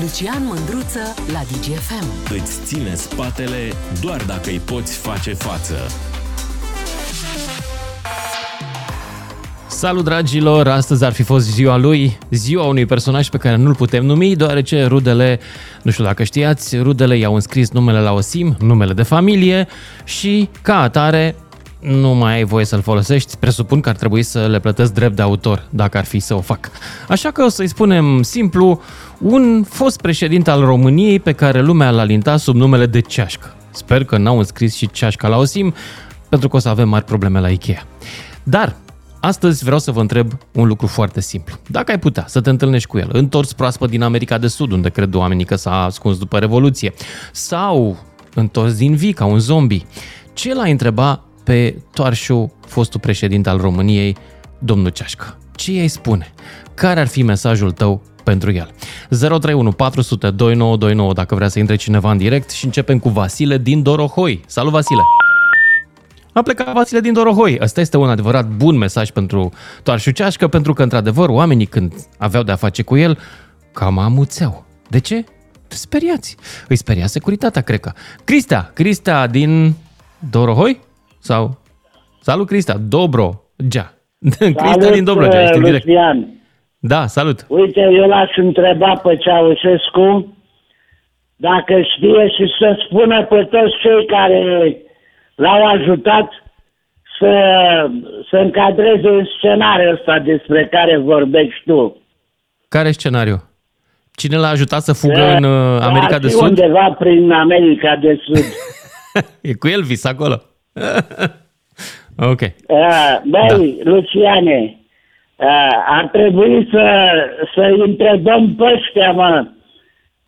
Lucian Mândruță la DGFM. Îți ține spatele doar dacă îi poți face față. Salut dragilor, astăzi ar fi fost ziua lui, ziua unui personaj pe care nu-l putem numi, deoarece rudele, nu știu dacă știați, rudele i-au înscris numele la OSIM, numele de familie și ca atare nu mai ai voie să-l folosești, presupun că ar trebui să le plătesc drept de autor, dacă ar fi să o fac. Așa că o să-i spunem simplu, un fost președinte al României pe care lumea l-a lintat sub numele de Ceașcă. Sper că n-au înscris și Ceașca la OSIM, pentru că o să avem mari probleme la Ikea. Dar, Astăzi vreau să vă întreb un lucru foarte simplu. Dacă ai putea să te întâlnești cu el, întors proaspăt din America de Sud, unde cred oamenii că s-a ascuns după Revoluție, sau întors din vii ca un zombie, ce l-ai întreba pe toarșul fostul președinte al României, domnul Ceașcă? Ce i-ai spune? Care ar fi mesajul tău pentru el? 031 400 2929 dacă vrea să intre cineva în direct și începem cu Vasile din Dorohoi. Salut Vasile! A plecat Vasile din Dorohoi. Ăsta este un adevărat bun mesaj pentru Toarșu Ceașcă, pentru că, într-adevăr, oamenii când aveau de-a face cu el, cam amuțeau. De ce? Speriați. Îi speria securitatea, cred că. Cristea, Cristea din Dorohoi? Sau? Salut, Cristea. Dobro. Gea. Cristea din Dobrogea, ești în direct. Lucian. Da, salut. Uite, eu l-aș întreba pe Ceaușescu dacă știe și să spună pe toți cei care l-au ajutat să, să încadreze în scenariul ăsta despre care vorbești tu. Care e scenariu? Cine l-a ajutat să fugă în uh, Ar America fi de Sud? undeva prin America de Sud. E cu Elvis acolo. ok. Uh, Băi, da. Luciane, uh, ar trebui să, să întrebăm pe ăștia, mă,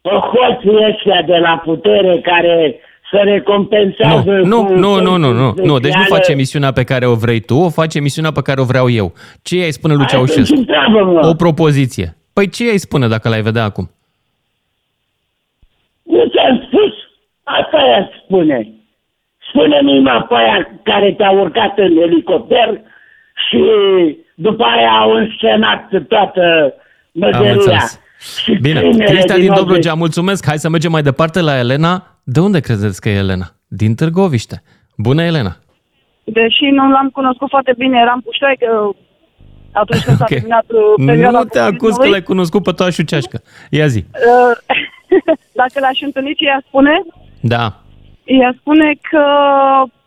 pe hoții ăștia de la putere care să recompensează... Nu, cu nu, nu, nu, nu, nu, nu. Deci nu speciale. faci emisiunea pe care o vrei tu, o faci emisiunea pe care o vreau eu. Ce i-ai spune lui Hai, atunci Ceaușescu? întreabă-mă. O propoziție. Păi ce i-ai spune dacă l-ai vedea acum? Eu ți-am spus, asta ea spune. Spune-mi mă pe aia care te-a urcat în elicopter și după aia au înscenat toată Am măgeria. înțeles. Și Bine, crimele Cristia din 80. Dobrogea, mulțumesc. Hai să mergem mai departe la Elena. De unde credeți că e Elena? Din Târgoviște. Bună, Elena. Deși nu l-am cunoscut foarte bine, eram puștoai că atunci când s-a Ok. terminat uh, perioada Nu te acuz că comunismului, l-ai cunoscut pe toașul Ceașcă. Ia zi. uh, Dacă l-aș întâlni, ce ea spune? Da. Ea spune că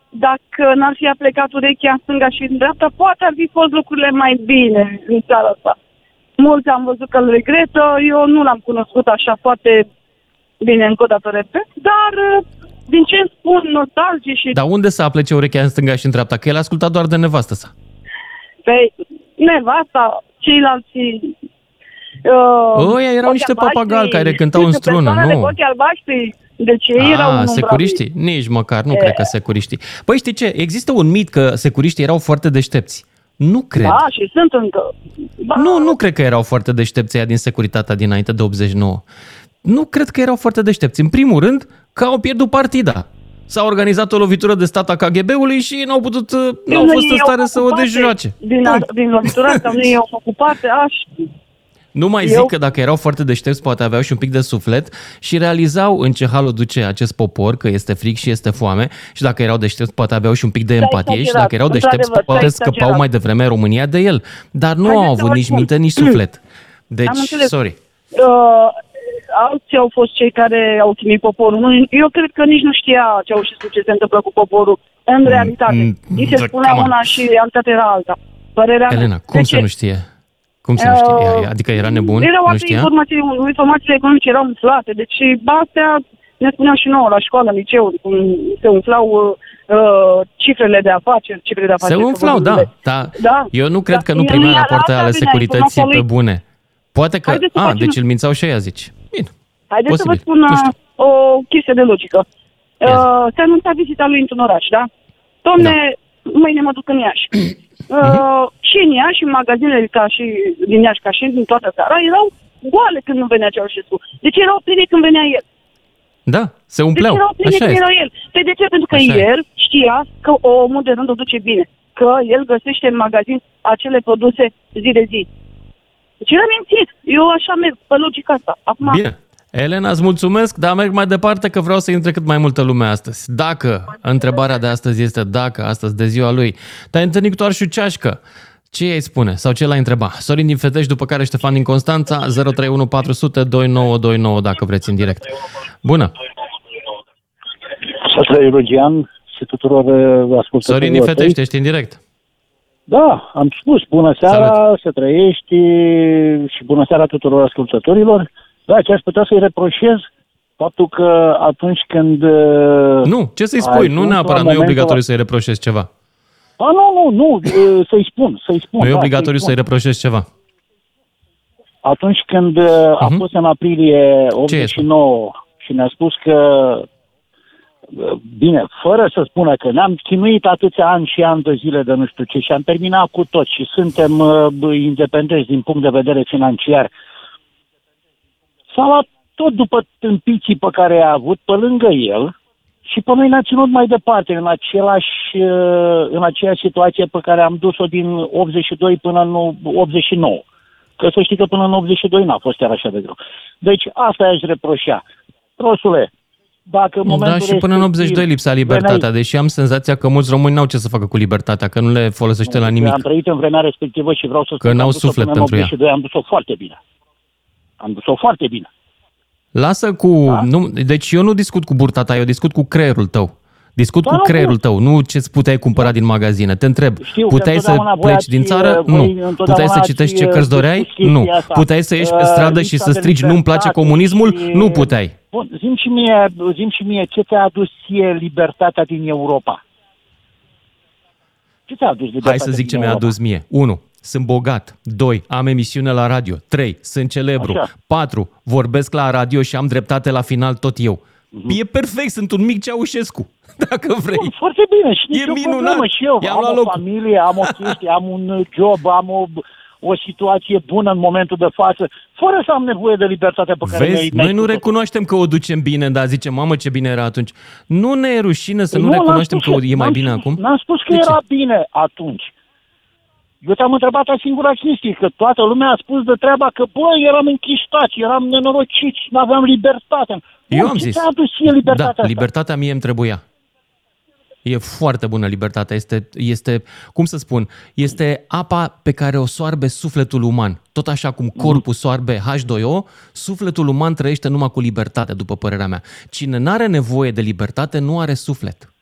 dacă n-ar fi plecat urechea în stânga și în dreapta, poate ar fi fost lucrurile mai bine în țara asta. Mulți am văzut că îl regretă, eu nu l-am cunoscut așa foarte bine, încă o dată repet, dar uh, din ce îmi spun nostalgii și Dar unde să aplece urechea în stânga și în dreapta? Că el a ascultat doar de nevastă sa. pe nevasta, ceilalți... Uh, Ăia erau ochi niște albaștri, papagali care cântau în niște strună, persoanele nu? cu ochi albaștri, deci ei erau Ah, în securiștii? Nici măcar, nu cred că securiștii. Păi știi ce? Există un mit că securiștii erau foarte deștepți. Nu cred. Da, și sunt încă. Da, Nu, nu cred că erau foarte deștepți aia din securitatea dinainte de 89. Nu cred că erau foarte deștepți. În primul rând, că au pierdut partida. S-a organizat o lovitură de stat a KGB-ului și n-au putut, uh, n-au Nu fost în ei au stare să o făcut parte dezjoace. Din, Punct. din lovitura asta, nu ei au făcut parte, aș... Nu mai Eu- zic că dacă erau foarte deștepți, poate aveau și un pic de suflet și realizau în ce hal o duce acest popor, că este fric și este foame și dacă erau deștepți, poate aveau și un pic de empatie și exagerat. dacă erau deștepți, Într-adevăr, poate s-a scăpau exagerat. mai devreme în România de el. Dar nu Haideți au să avut vă nici spun. minte, nici suflet. Deci, Am înțeles. sorry. Uh, alții au fost cei care au chinuit poporul. Nu, eu cred că nici nu știa Ceaușescu ce se întâmplă cu poporul. În realitate. mm, Nici se mm, spunea come on. una și realitatea era alta. Părerea mea. Elena, cum Deci, să nu știe? Cum să nu știe? Ea- Adică era nebun? Erau Nu alte știa? informații, informațiile economice erau umflate. Deci astea ne spuneau și nouă la școală, în liceu, cum se umflau uh, uh, cifrele de afaceri, cifrele de Se afaceri. umflau, da. cuvântele. da. Da. Eu nu cred Da. că nu El primea nu era rapoarte la ale asta, securității informația pe lui. bune. Poate că... Haideți să A, facem- deci îl mințau și ea, zici. Bine. Haideți să vă Posibil. spun Nu uh, știu. o chestie de logică. Uh, se anunța vizita lui într-un oraș, da? Domne, mâine mă duc în Iași. Uh, și în Iași, în magazinele ca și din Iași, ca și din toată țara, erau goale când nu venea Ceaușescu. Deci erau pline când venea el. Da, se Deci umpleau. erau pline Așa când este. era el. Păi de ce? Pentru că Așa e. el știa că omul de rând o duce bine. Că el găsește în magazin acele produse zi de zi. Deci era mințit. Eu așa merg pe logica asta. Acum, Bine. Elena, îți mulțumesc, dar merg mai departe că vreau să intre cât mai multă lume astăzi. Dacă, întrebarea de astăzi este dacă, astăzi de ziua lui, te-ai întâlnit cu Toarșu Ceașcă, ce îi spune sau ce l-ai întreba? Sorin din Fetești, după care Ștefan din Constanța, 031 400 2929 dacă vreți în direct. Bună! Să trăi Rugian și tuturor uh, ascultătorilor Sorin din Fetești, ești în direct. Da, am spus bună seara, Salut. să trăiești și bună seara tuturor ascultătorilor. Da, ce aș putea să-i reproșez? Faptul că atunci când... uh, Nu, ce să-i ai spui? Nu ajuns neapărat, la nu e momentul obligatoriu ăla- să-i reproșezi ceva. A, nu, nu, nu, uh, să-i spun, să-i spun. Nu e da, obligatoriu să-i să-i spun. reproșezi ceva. Atunci când uh, a Mhm. fost în aprilie Ce este? 89 și ne-a spus că uh, bine, fără să spună că ne-am chinuit atâția ani și ani de zile de nu știu ce și am terminat cu tot și suntem uh, bă, independenți din punct de vedere financiar. S-a luat tot după tâmpiții pe care a avut pe lângă el și pe noi ne-a ținut mai departe în, același, uh, în aceeași situație pe care am dus-o din 82 până în 89. Că să știi că până în 82 n-a fost chiar așa de greu. Deci asta aș reproșea. Prosule, dacă în Da, momentul și până în 82 respectiv lipsa libertatea, deși am senzația că mulți români n-au ce să facă cu libertatea, că nu le folosește la Am nimic. trăit în vremea respectivă și vreau să spun n-au am dus-o suflet până în pentru ea. 82, am dus-o foarte bine. Am dus-o foarte bine. Lasă cu... Da? Nu, deci eu nu discut cu burta ta, eu discut cu creierul tău. Discut Da, cu nu, creierul nu. tău, nu ce-ți puteai cumpăra din magazine. Te întreb, Știu că puteai să întotdeauna voi pleci ați, din țară? uh, voi Nu. întotdeauna Puteai să ați, citești ce uh, cărți doreai? spus chestia Nu. asta. Puteai să ieși pe Uh, stradă și lipsa să de strigi nu-mi place libertate comunismul? și- Nu puteai. Bun, zim și mie, zim și mie ce ți-a adus ție libertatea din Europa? Ce ți-a adus libertatea Hai să zic din ce mi-a Europa? adus mie. 1. Sunt bogat. 2. Am emisiune la radio. 3. Sunt celebru. Așa. 4. Vorbesc la radio și am dreptate la final tot eu. Mhm. E perfect, sunt un mic Ceaușescu, dacă vrei. Bun, foarte bine și E nicio minunat. problemă și eu. I-am am luat o locul. familie, am o chestie, am un job, am o, o situație bună în momentul de față, fără să am nevoie de libertatea pe care mi-ai Vezi, mi-ai noi nu spus-o. recunoaștem că o ducem bine, dar zicem, mamă, ce bine era atunci. Nu ne e rușine să Păi nu, n-am recunoaștem spus că e mai n-am bine spus- acum? N-am spus că De ce? era bine atunci. Eu te-am întrebat o singura chestie, că toată lumea a spus de treaba că, bă, eram închiștați, eram nenorociți, nu aveam libertate. Eu Bun, am ce zis. ți-a adus ție libertatea Da, asta? libertatea mie îmi trebuia. E foarte bună libertatea. Este, este, cum să spun, este apa pe care o soarbe sufletul uman. Tot așa cum Mhm. corpul soarbe H2O, sufletul uman trăiește numai cu libertate, după părerea mea. Cine nu are nevoie de libertate, nu are suflet.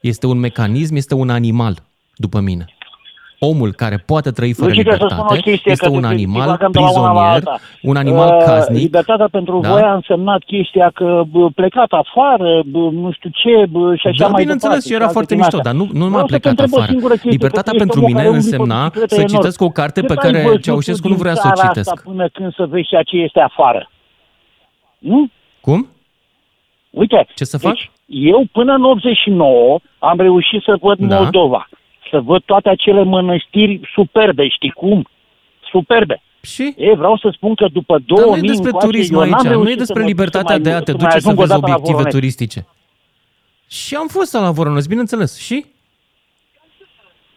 Este un mecanism, este un animal, după mine. Omul care poate trăi fără Lucica, să spun o libertate chestie, este că un te- animal divagăm de la una la prizonier, alta. un animal Uh, casnic. Libertatea pentru Da? voi a însemnat chestia că bă, plecat afară, bă, nu știu ce, bă, și așa Da, mai bineînțeles, departe. și era alte foarte din mișto, astea. dar nu, nu Vreau m-a să te plecat întreb o afară. singură chestie, Libertatea că tu ești pentru omul mine care umbli pe însemna bicicletă să enorm. citesc o carte Cât pe ai care văzut Ceaușescu tu nu din vrea să o țara citesc. Asta până când să vezi ceea ce este afară. Nu? Cum? Uite, Ce să fac? deci, eu până în 89 am reușit să văd Da. Moldova, să văd toate acele mănăstiri superbe, știi cum? Superbe. Și? E, vreau să spun că după Dar 2000 nu e despre încoace, turism eu n-am aici, nu reușit e să despre mă duc să libertatea mai- de a te să mai duce să ajung o vezi dată la obiective Voronești. turistice. Și am fost la Voronezh, bineînțeles. Și?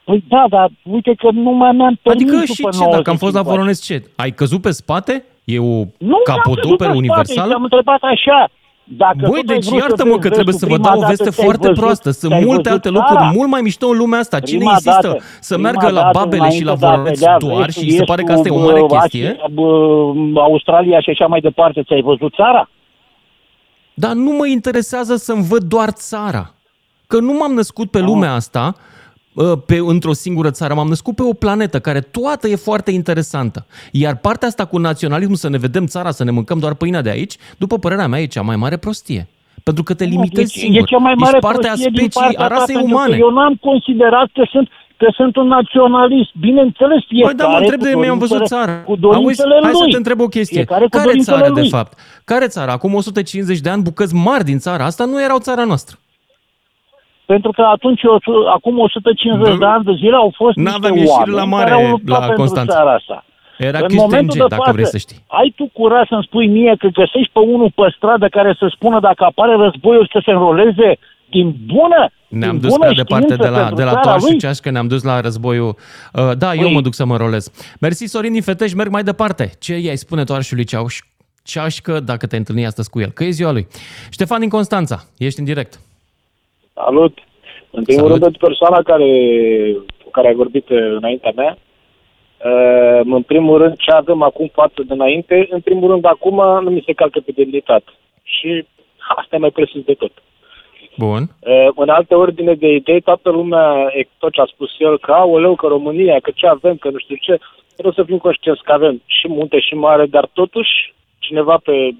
Păi da, dar uite că nu mai mi-am permis Adică după și ce? Dacă am fost la 95 Voronezh, ce? Ai căzut pe spate? E o Nu, n-am căzut pe capodoperă spate, universală? Te-am întrebat așa. Dacă Băi, tot ai deci vrut să iartă-mă vezi că trebuie restul, să vă prima dau o dată veste ți-ai foarte văzut- proastă. Sunt ți-ai multe văzut alte țara. locuri mult mai mișto în lumea asta. Cine Prima insistă dată- să prima meargă la dată, Babele și la înainte de a Voronezh vedea doar vestul, și se pare că asta e o estul, mare bă, chestie? Asia, bă, Australia și așa mai departe, ți-ai văzut țara? Dar nu mă interesează să-mi văd doar țara. Că nu m-am născut pe lumea asta uh, pe, într-o singură țară. M-am născut pe o planetă care toată e foarte interesantă. Iar partea asta cu naționalismul, să ne vedem țara, să ne mâncăm doar pâinea de aici, după părerea mea, e cea mai mare prostie. Pentru că te limitezi e, singur. e cea mai mare Ești partea prostie din speciei, partea a ta, rasei pentru că umane. Eu n-am considerat că sunt că sunt un naționalist. Bineînțeles, fiecare Păi da, mă întreb cu de mi-am văzut dorințele- țara. Cu dorințele Auzi, hai lui. să te întreb o chestie. Fiecare cu Care dorințele țară, de lui. fapt? Care țară? Acum 150 de ani, bucăți mari din țara asta nu erau țara noastră. Pentru că atunci, o- acum 150 Nu. de ani de zile au fost N-aveam niște ieșiri oameni la mare care au luptat la pentru Constanța. țara asta. Era în Christian momentul G, de dacă față, vrei să știi. ai tu curaj să-mi spui mie că găsești pe unul pe stradă care să spună dacă apare războiul să se înroleze din bună Ne-am din dus bună prea departe știință de la, pentru de la țara Toar și lui? Ceașcă, ne-am dus la războiul. Uh, da, eu Păi- mă duc să mă rolez. Mersi, Sorin din Fetești, merg mai departe. Ce i-ai spune Toarșului Ceauș? ceașcă dacă te întâlni astăzi cu el. Că e ziua lui. Ștefan din Constanța, ești în direct. Salut! În primul Salut. rând, pentru persoana care, cu care ai vorbit uh, înaintea mea, uh, în primul rând, ce avem acum față de înainte, în primul rând, acum nu mi se calcă pe demnitate. Și asta e mai presus de tot. Bun. Uh, În alte ordine de idei, toată lumea, e tot ce a spus el, că aoleu, că România, că ce avem, că nu știu ce, trebuie să fim conștienți că avem și munte și mare, dar totuși cineva pe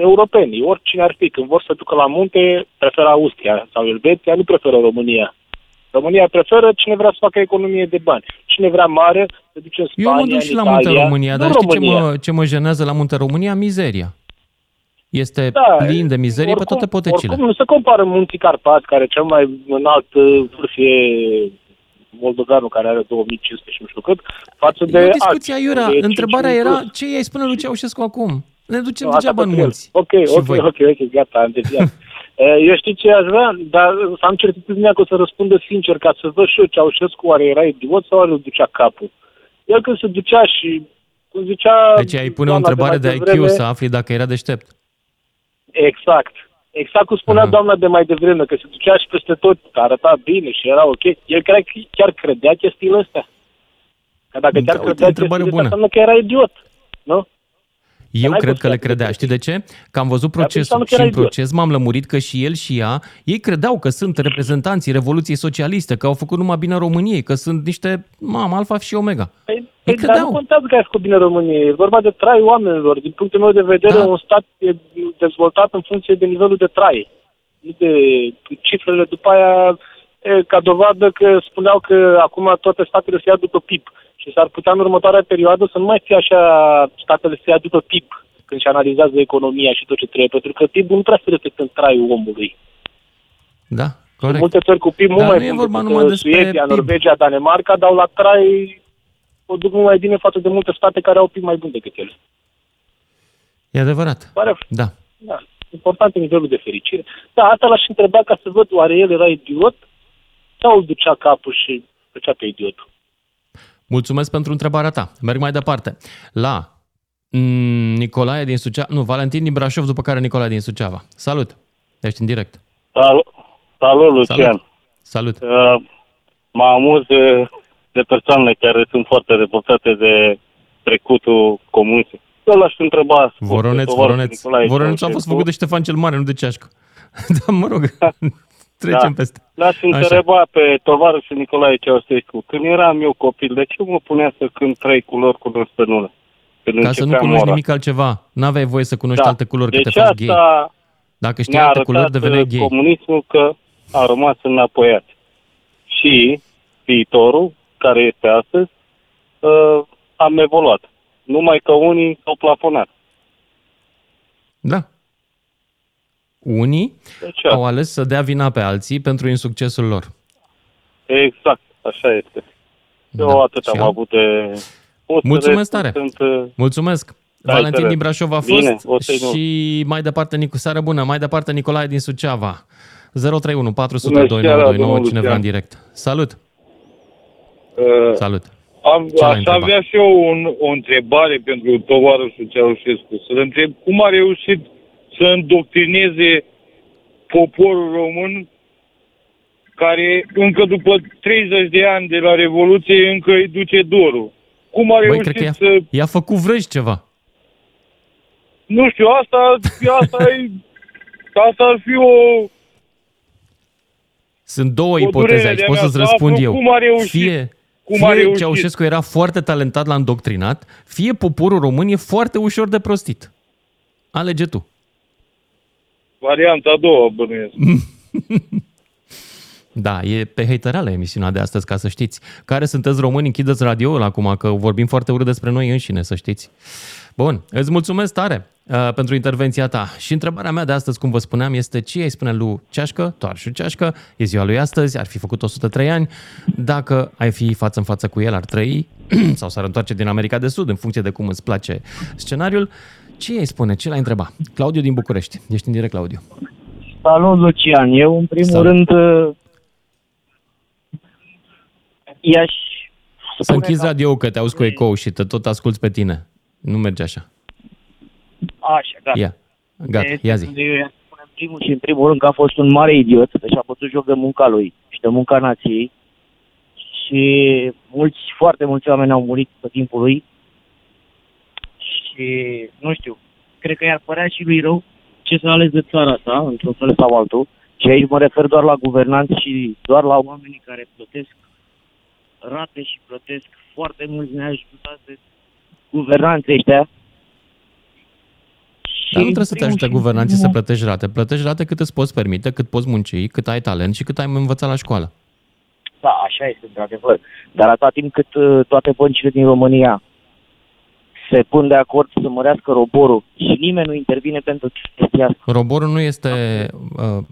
europenii, oricine ar fi, când vor să ducă la munte, preferă Austria sau Elveția, nu preferă România. România preferă cine vrea să facă economie de bani. Cine vrea mare, se duce în Spania, Eu mă duc și în la Italia. Munte România, Nu dar știi ce România. mă, ce mă jenează la Munte România? Mizeria. Este Da, plin de mizerie pe toate potecile. Oricum nu se compară Munții Carpați, care cel mai înalt uh, vârf e Moldoveanul, care are 2500 și nu știu cât, față de E o discuție alții, aiurea. de Întrebarea 5000 era plus. ce i-ai spune lui Ceaușescu acum? Ne ducem Nu, asta degeaba în pentru el. munți. Ok, Și ok, voi. ok, ok, gata, am deviat. Eh, Eu știu ce aș vrea, dar să am certitudinea că o să răspundă sincer, ca să văd și eu Ceaușescu oare era idiot sau oare îl ducea capul. El când se ducea și, cum zicea... Deci ai pune o doamna întrebare de mai IQ devreme, să afli dacă era deștept. Exact. Exact cum spunea Aha. doamna de mai devreme, că se ducea și peste tot, că arăta bine și era ok. El chiar, chiar credea chestiile astea. Că dacă Da, chiar uite, credea întrebare chestiile bună. astea, înseamnă că era idiot. Nu? Eu n-ai cred cum că să le fii credea. deștept. Știi de ce? Că am văzut Dar atunci procesul înseamnă că și în era idiot. proces m-am lămurit că și el și ea, ei credeau că sunt reprezentanții Revoluției Socialiste, că au făcut numai bine României, că sunt niște, mam, alfa și omega. Păi, Ei păi dar credeau. nu contează că ai făcut bine României. E vorba de trai oamenilor. Din punctul meu de vedere, Da. un stat e dezvoltat în funcție de nivelul de trai. Nu de cifrele după aia, e, ca dovadă că spuneau că acum toate statele se ia după PIB. Și s-ar putea în următoarea perioadă să nu mai fie așa statele se ia după PIB când se analizează economia și tot ce trebuie, pentru că PIB-ul nu prea se reflectă în traiul omului. Da, Sunt corect. multe țări cu PIB mult Dar mai nu e bun vorba decât, numai uh, despre Suedia, PIB. Norvegia, Danemarca, dar la trai o duc mult mai bine față de multe state care au PIB mai bun decât ele. E adevărat. Pare, Da. da, important e nivelul de fericire. Da, asta l-aș întreba ca să văd oare el era idiot sau îl ducea capul și făcea pe idiot. Mulțumesc pentru întrebarea ta. Merg mai departe. La mm, Nicolae din Suceava, nu, Valentin din Brașov, după care Nicolae din Suceava. Salut! Ești în direct. Salut, salut Lucian. Salut. Salut. Uh, mă amuz de, de persoanele care sunt foarte revoltate de trecutul comunist. Eu l-aș întreba... Voroneț, tovarășul Voroneț. Nicolae Voroneț a fost Ceaușescu, făcut de Ștefan cel Mare, nu de Ceașcă. da, mă rog, trecem peste. L-aș întreba pe tovarășul Nicolae Ceaușescu. Când eram eu copil, de ce mă punea să cânt trei culori cu pe nulă? Când Ca să nu începea cunoști mora. nimic altceva. N-aveai voie să cunoști Da. alte culori, că Deci te faci gay. asta Dacă știi ne-a alte culori, arătat deveneai uh, gay. comunismul că a rămas înapoiat. Și viitorul, care este astăzi, uh, am evoluat. Numai că unii s-au plafonat. Da. Unii Deci, au ales să dea vina pe alții pentru insuccesul lor. exact, așa este. Eu Da. atât Și am am- avut de... spus, Mulțumesc restul tare. Sunt, uh, Mulțumesc! Da, Valentin înțeles. din Brașov a Bine, fost o să-i nu. și mai departe, Nicu, seară bună, mai departe Nicolae din Suceava. 031 400 Bună 2929, seara, domnul cine vrea în Lucian. direct. Salut! Uh, Salut! am, Ce l-ai aș întrebat? avea și eu un, o întrebare pentru tovarășul Ceaușescu. Să-l întreb cum a reușit să îndoctrineze poporul român care încă după 30 de ani de la Revoluție încă îi duce dorul. Cum a Băi, reușit cred că i-a, să... i-a făcut vrăji ceva. Nu știu, asta, asta, e, asta ar fi o... Sunt două O ipoteze durere aici, de-a pot mea, să-ți să răspund aflu eu. cum a reușit- Fie, cum fie a reușit. Ceaușescu era foarte talentat la îndoctrinat, fie poporul român e foarte ușor de prostit. Alege tu. Varianta a doua, bănuiesc. Da, e pe haterală emisiunea de astăzi, ca să știți. Care sunteți români, închideți radioul acum, că vorbim foarte urât despre noi înșine, să știți. Bun, îți mulțumesc tare uh, pentru intervenția ta. Și întrebarea mea de astăzi, cum vă spuneam, este ce îi spune lui Ceașcă, Toarșu Ceașcă, e ziua lui astăzi, ar fi făcut 103 ani, dacă ai fi față în față cu el, ar trăi sau s-ar întoarce din America de Sud, în funcție de cum îți place scenariul. Ce îi spune? Ce l-ai întreba? Claudiu din București. Ești în direct, Claudiu. Salut, Lucian. Eu, în primul Salut. rând, uh, i-aș Să spune închizi că- radio că te auzi cu ecou și te tot asculți pe tine. Nu merge așa. Așa, gata. Ia, gata, De- ia zi. Eu i-aș spune în primul și în primul rând că a fost un mare idiot, că și-a bătut joc de munca lui și de munca nației. Și mulți, foarte mulți oameni au murit pe timpul lui. Și, nu știu, cred că i-ar părea și lui rău ce să ales de țara asta, într-un fel sau altul. Și aici mă refer doar la guvernanți și doar la oamenii care plătesc rate și plătesc foarte mulți neajutați de guvernanții ăștia. Dar nu trebuie să te primul ajute și guvernanții să primul- plătești rate. Plătești rate cât îți poți permite, cât poți munci, cât ai talent și cât ai învățat la școală. Da, așa este, într-adevăr. Dar atâta timp cât uh, toate băncile din România se pun de acord să mărească roborul și nimeni nu intervine pentru chestia asta. Roborul nu este, uh,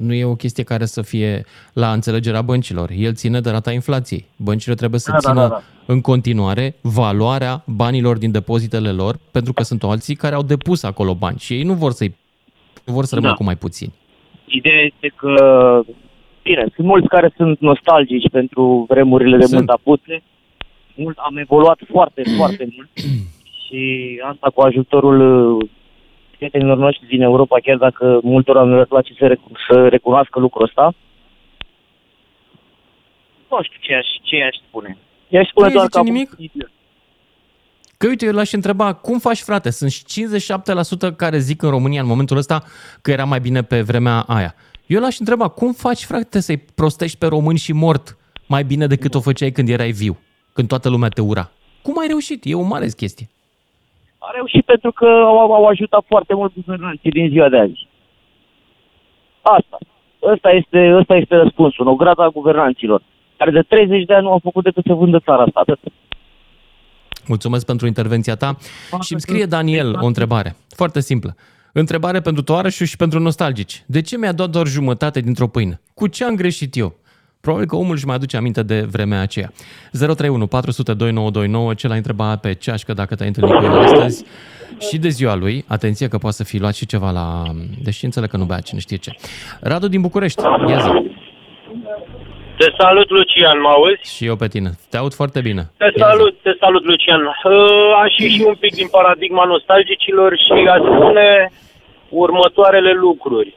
nu e o chestie care să fie la înțelegerea băncilor. El ține de rata inflației. Băncile trebuie să Da, da, țină da, da. în continuare valoarea banilor din depozitele lor, pentru că sunt alții care au depus acolo bani și ei nu vor să-i nu vor să rămână Da. cu mai puțini. Ideea este că, bine, sunt mulți care sunt nostalgici pentru vremurile de Sunt. mântapuțe. Mult, am evoluat foarte, foarte mult și asta cu ajutorul uh, prietenilor noștri din Europa, chiar dacă multora nu le place să, rec- să recunoască lucrul ăsta. Nu știu ce aș, ce aș spune. I-aș spune Nu doar îi că zice am nimic? idiot. Că uite, eu l-aș întreba, cum faci frate? Sunt 57% care zic în România în momentul ăsta că era mai bine pe vremea aia. Eu l-aș întreba, cum faci frate să-i prostești pe români și mort mai bine decât o făceai când erai viu, când toată lumea te ura? Cum ai reușit? E o mare chestie. A reușit pentru că au, au ajutat foarte mult guvernanții din ziua de azi. Asta. Ăsta este, ăsta este răspunsul, o grada a guvernanților, care de 30 de ani nu au făcut decât să vândă țara asta. Atât. Mulțumesc pentru intervenția ta. Și îmi scrie Daniel o întrebare, foarte simplă. Întrebare pentru tovarășul și pentru nostalgici. De ce mi-a dat doar jumătate dintr-o pâine? Cu ce am greșit eu? Probabil că omul își mai aduce aminte de vremea aceea. 031 400 2929, ce l-a întrebat pe ceașcă dacă te-ai întâlnit cu el astăzi și de ziua lui. Atenție că poate să fi luat și ceva la... Deși înțeleg că nu bea cine știe ce. Radu din București, ia zi. Te salut, Lucian, mă auzi? Și eu pe tine. Te aud foarte bine. Te Ia zi. salut, te salut, Lucian. Uh, aș ieși un pic din paradigma nostalgicilor și aș spune următoarele lucruri.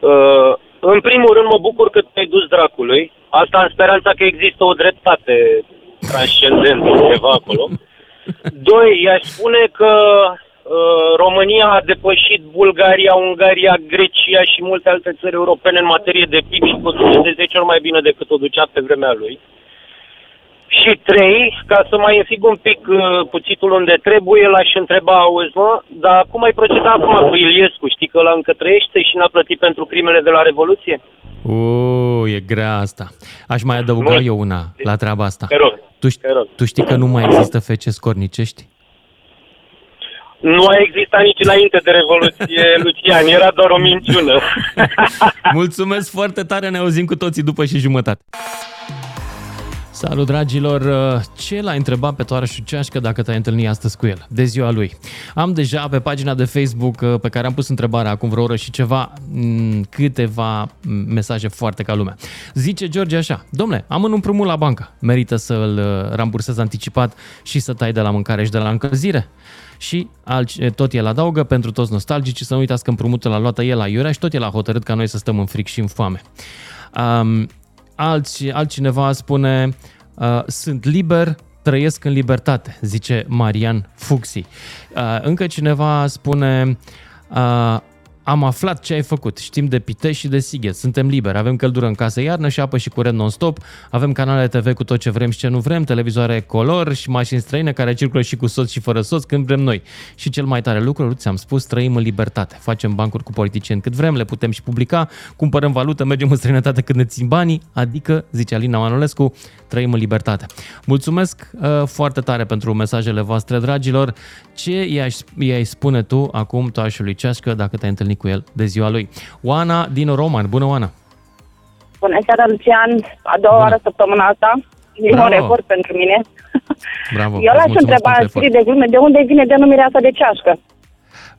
Uh, în primul rând, mă bucur că te-ai dus dracului. Asta în speranța că există o dreptate transcendentă undeva acolo. Doi, i-aș spune că uh, România a depășit Bulgaria, Ungaria, Grecia și multe alte țări europene în materie de PIB și o duce de 10 ori mai bine decât o ducea pe vremea lui. Și trei, ca să mai înfig un pic uh, cuțitul unde trebuie, l-aș întreba, auzi mă, dar cum ai procedat acum cu Iliescu? Știi că ăla încă trăiește și n-a plătit pentru crimele de la Revoluție? Uuu, e grea asta. Aș mai adăuga Nu. eu una la treaba asta. Te rog, Tu, ști, te rog. tu știi că nu mai există fece scornicești? Nu a existat nici înainte de Revoluție, Lucian, era doar o minciună. Mulțumesc foarte tare, ne auzim cu toții după și jumătate. Salut, dragilor! Ce l-a întrebat pe toarășul Ceașcă dacă te-ai întâlnit astăzi cu el, de ziua lui? Am deja pe pagina de Facebook uh, pe care am pus întrebarea acum vreo oră și ceva, m, câteva m, mesaje foarte ca lumea. Zice George așa, domnule, am un împrumut la bancă, merită să-l uh, rambursez anticipat și să tai de la mâncare și de la încălzire? Și alci, tot el adaugă pentru toți nostalgici să nu uitați că împrumutul l-a luat el la Iurea și tot el a hotărât ca noi să stăm în fric și în foame. Um, alți, altcineva spune uh, sunt liber, trăiesc în libertate, zice Marian Fuxi. Uh, încă cineva spune uh, am aflat ce ai făcut, știm de Pitești și de Sighet, suntem liberi, avem căldură în casă iarnă și apă și curent non-stop, avem canale TV cu tot ce vrem și ce nu vrem, televizoare color și mașini străine care circulă și cu soț și fără soț când vrem noi. Și cel mai tare lucru, ți-am spus, trăim în libertate. Facem bancuri cu politicieni cât vrem, le putem și publica, cumpărăm valută, mergem în străinătate când ne țin banii, adică, zice Alina Manolescu, trăim în libertate. Mulțumesc uh, foarte tare pentru mesajele voastre, dragilor. Ce i-ai, i-ai spune tu acum toașului Ceașcă dacă te-ai întâlnit cu el de ziua lui? Oana din Roman. Bună, Oana! Bună seara, Lucian. A doua Bună. oară săptămâna asta. E Bravo. un record pentru mine. Bravo! Eu îți l-aș mulțumesc întreba pentru în efort. spirit de glume de unde vine denumirea asta de ceașcă.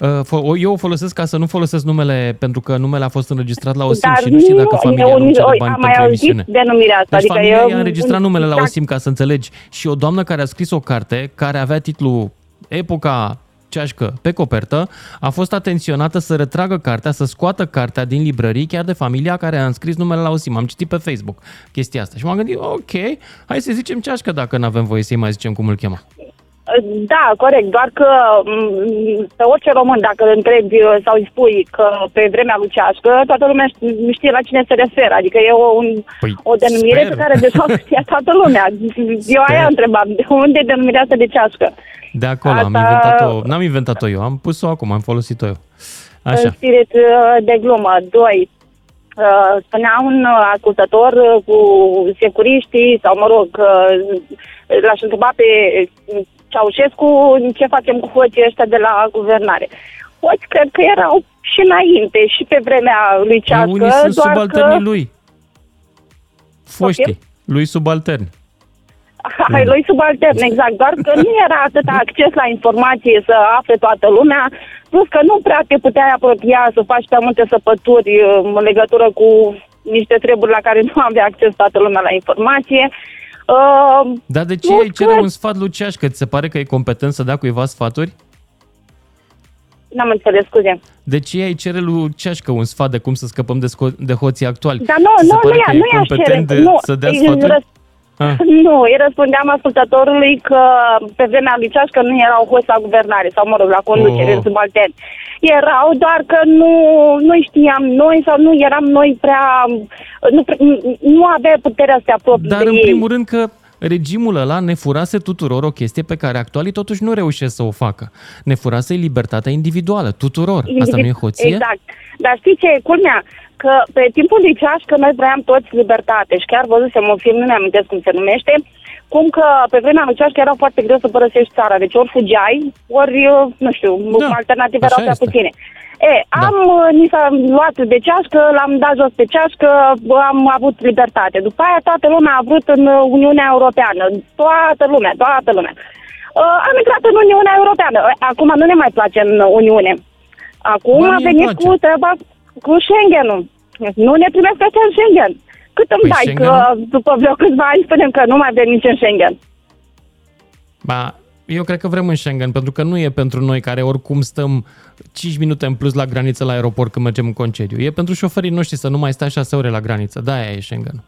Uh, fo- o- Eu o folosesc ca să nu folosesc numele, pentru că numele a fost înregistrat la OSIM Dar și nu știu dacă nu- familia eu nu nici- cere oi, bani am mai pentru auzit emisiune. denumirea asta, Deci adică familia eu- i-a înregistrat numele la exact. OSIM, ca să înțelegi. Și o doamnă care a scris o carte, care avea titlul Epoca ceașcă pe copertă, a fost atenționată să retragă cartea, să scoată cartea din librărie, chiar de familia care a înscris numele la o sim. Am citit pe Facebook chestia asta și m-am gândit, ok, hai să zicem ceașcă dacă nu avem voie să-i mai zicem cum îl chema. Da, corect, doar că m, pe orice român, dacă îl întrebi uh, sau îi spui că pe vremea lui Ceașcă, toată lumea ș- știe la cine se referă. Adică e o, un, Păi, o denumire sper. pe care de fapt știa toată lumea. Eu aia întrebam, de unde e denumirea asta de Ceașcă? De acolo am Asta- inventat-o, n-am inventat-o eu, am pus-o acum, am folosit-o eu. Așa. În spirit uh, de glumă. Doi, uh, spunea un uh, ascultător uh, cu securiștii, sau mă rog, uh, l-aș întreba pe uh, Ceaușescu ce facem cu hoții ăștia de la guvernare. Hoți cred că erau și înainte, și pe vremea lui Păi Ceașcă, unii sunt doar subalternii că... lui. Foștii, lui subalterni. Hai, lui subaltern, exact, doar că nu era atât acces la informație să afle toată lumea, plus că nu prea te puteai apropia să faci prea multe săpături uh, în legătură cu niște treburi la care nu avea acces toată lumea la informație. Uh, Dar de ce Nu îi cere cred. un sfat lui Ceașcă? Ți se pare că e competent să dea cuiva sfaturi? n-am înțeles, scuze. De ce îi cere lui Ceașcă un sfat de cum să scăpăm de, sco- de hoții actuali? Dar nu, Ți se nu, pare nu, că ia, e nu i-aș cere. competent de, Nu, să dea îi sfaturi? răs- Ah. Nu, îi răspundeam ascultătorului că pe vremea lui Ceașcă nu erau hoți la guvernare sau, mă rog, la conducere, Oh. oh. subalterni. Erau, doar că nu, nu știam noi sau nu eram noi prea... Nu, pre- nu avea puterea să se apropie Dar de în ei. primul rând că regimul ăla ne furase tuturor o chestie pe care actualii totuși nu reușesc să o facă. Ne furase libertatea individuală, tuturor. Asta nu e hoție? Exact. Dar știi ce e culmea? Că pe timpul lui Ceașcă noi vreau toți libertate și chiar văzusem un film, nu mi amintesc cum se numește, cum că pe vremea lui Ceașcă era foarte greu să părăsești țara. Deci ori fugeai, ori, nu știu, Da, alternative așa erau prea este. puține. E, Da. am, uh, ni s-a luat de ceașcă, l-am dat jos pe ceașcă, bă, am avut libertate. După aia toată lumea a vrut în uh, Uniunea Europeană. Toată lumea, toată lumea. Uh, am intrat în Uniunea Europeană. Uh, Acum nu ne mai place în Uniune. Acum Ba, a mie îmi venit place. cu treaba cu Schengen-ul. Nu ne primesc ăștia în Schengen. Cât îmi Păi dai că Schengen-ul? după vreo câțiva ani spunem că nu mai vrem nici în Schengen? Ba, eu cred că vrem în Schengen, pentru că nu e pentru noi care oricum stăm 5 minute în plus la graniță la aeroport când mergem în concediu. E pentru șoferii noștri să nu mai stea 6 ore la graniță. Da, aia e Schengen.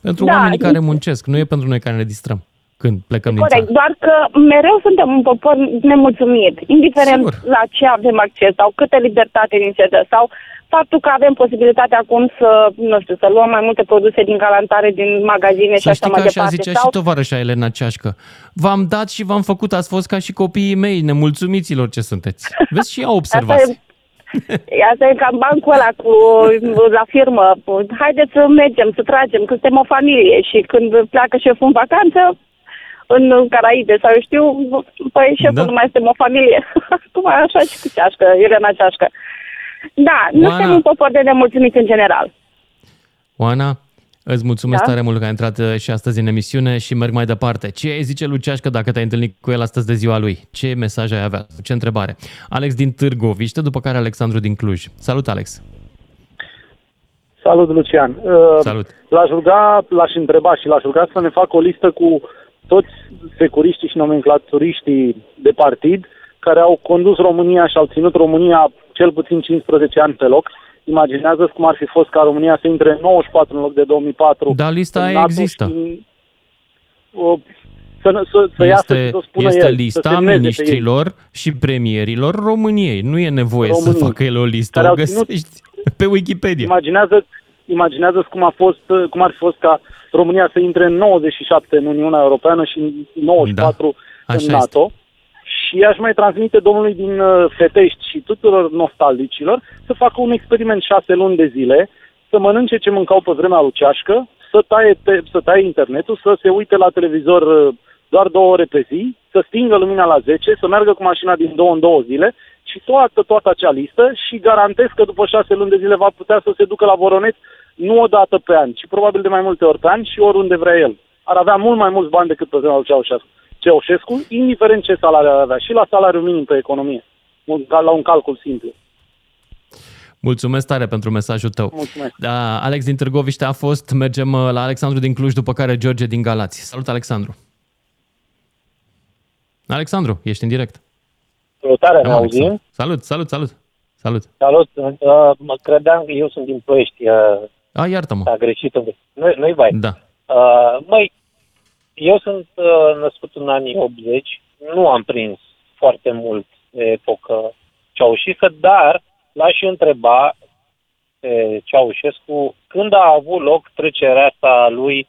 Pentru Da, oamenii e- care muncesc, nu e pentru noi care ne distrăm când plecăm din Corect, țară. doar că mereu suntem un popor nemulțumit, indiferent Sigur. la ce avem acces sau câte libertate ni se dă sau faptul că avem posibilitatea acum să, nu știu, să luăm mai multe produse din galantare, din magazine și Să așa știi că mai așa departe. zicea sau... și tovarășa Elena Ceașcă. V-am dat și v-am făcut, ați fost ca și copiii mei, nemulțumiților ce sunteți. Vezi și ea observați. Asta e, asta e cam bancul ăla cu, la firmă. Haideți să mergem, să tragem, că suntem o familie și când pleacă șeful în vacanță, în Caraibe sau eu știu, păi șeful Da. nu mai suntem o familie. Cum așa și cu ceașcă, Elena Ceașcă. Da, nu Oana. suntem un popor de nemulțumit în general. Oana, îți mulțumesc Da? tare mult că ai intrat uh, și astăzi în emisiune și merg mai departe. Ce ai zice lui Ceașcă dacă te-ai întâlnit cu el astăzi de ziua lui? Ce mesaj ai avea? Ce întrebare? Alex din Târgoviște, după care Alexandru din Cluj. Salut, Alex! Salut, Lucian. Uh, Salut! L-aș ruga, l-aș întreba și l-aș ruga să ne facă o listă cu toți securiștii și nomenclaturiștii de partid care au condus România și au ținut România cel puțin 15 ani pe loc. Imaginează cum ar fi fost ca România să intre în 94 în loc de 2004. Da, lista în aia NATO există. și, o, să, să, să iasă Este, și să spună este el, să lista semneze pe ei. ministrilor și premierilor României. Nu e nevoie să României, facă el o listă. care O au ținut- găsești pe Wikipedia. Imaginează, imaginează cum, a fost, cum ar fi fost ca România să intre în 97 în Uniunea Europeană și în 94 Da, în așa NATO. Și aș mai transmite domnului din uh, Fetești și tuturor nostalgicilor să facă un experiment șase luni de zile, să mănânce ce mâncau pe vremea lui Ceașcă, să taie, te, să taie internetul, să se uite la televizor uh, doar două ore pe zi, să stingă lumina la 10, să meargă cu mașina din două în două zile și toată, toată acea listă și garantez că după șase luni de zile va putea să se ducă la Voroneț nu o dată pe an, ci probabil de mai multe ori pe an și oriunde vrea el. Ar avea mult mai mulți bani decât pe vremea lui Ceaușescu, Ceaușescu, indiferent ce salariu ar avea, și la salariul minim pe economie, un- la un calcul simplu. Mulțumesc tare pentru mesajul tău. Mulțumesc. Da, Alex din Târgoviște a fost. Mergem uh, la Alexandru din Cluj, după care George din Galați. Salut, Alexandru! Alexandru, ești în direct. Salutare, ne Da, Alexandru. auzim? Salut, salut, salut. Salut. Salut, uh, mă credeam că eu sunt din Ploiești, uh, A, iartă-mă. a greșit. un pic. Nu, nu-i vai. Da. Uh, măi, eu sunt uh, născut în anii 80, nu am prins foarte mult de epocă ceaușistă, dar l-aș întreba pe Ceaușescu când a avut loc trecerea asta a lui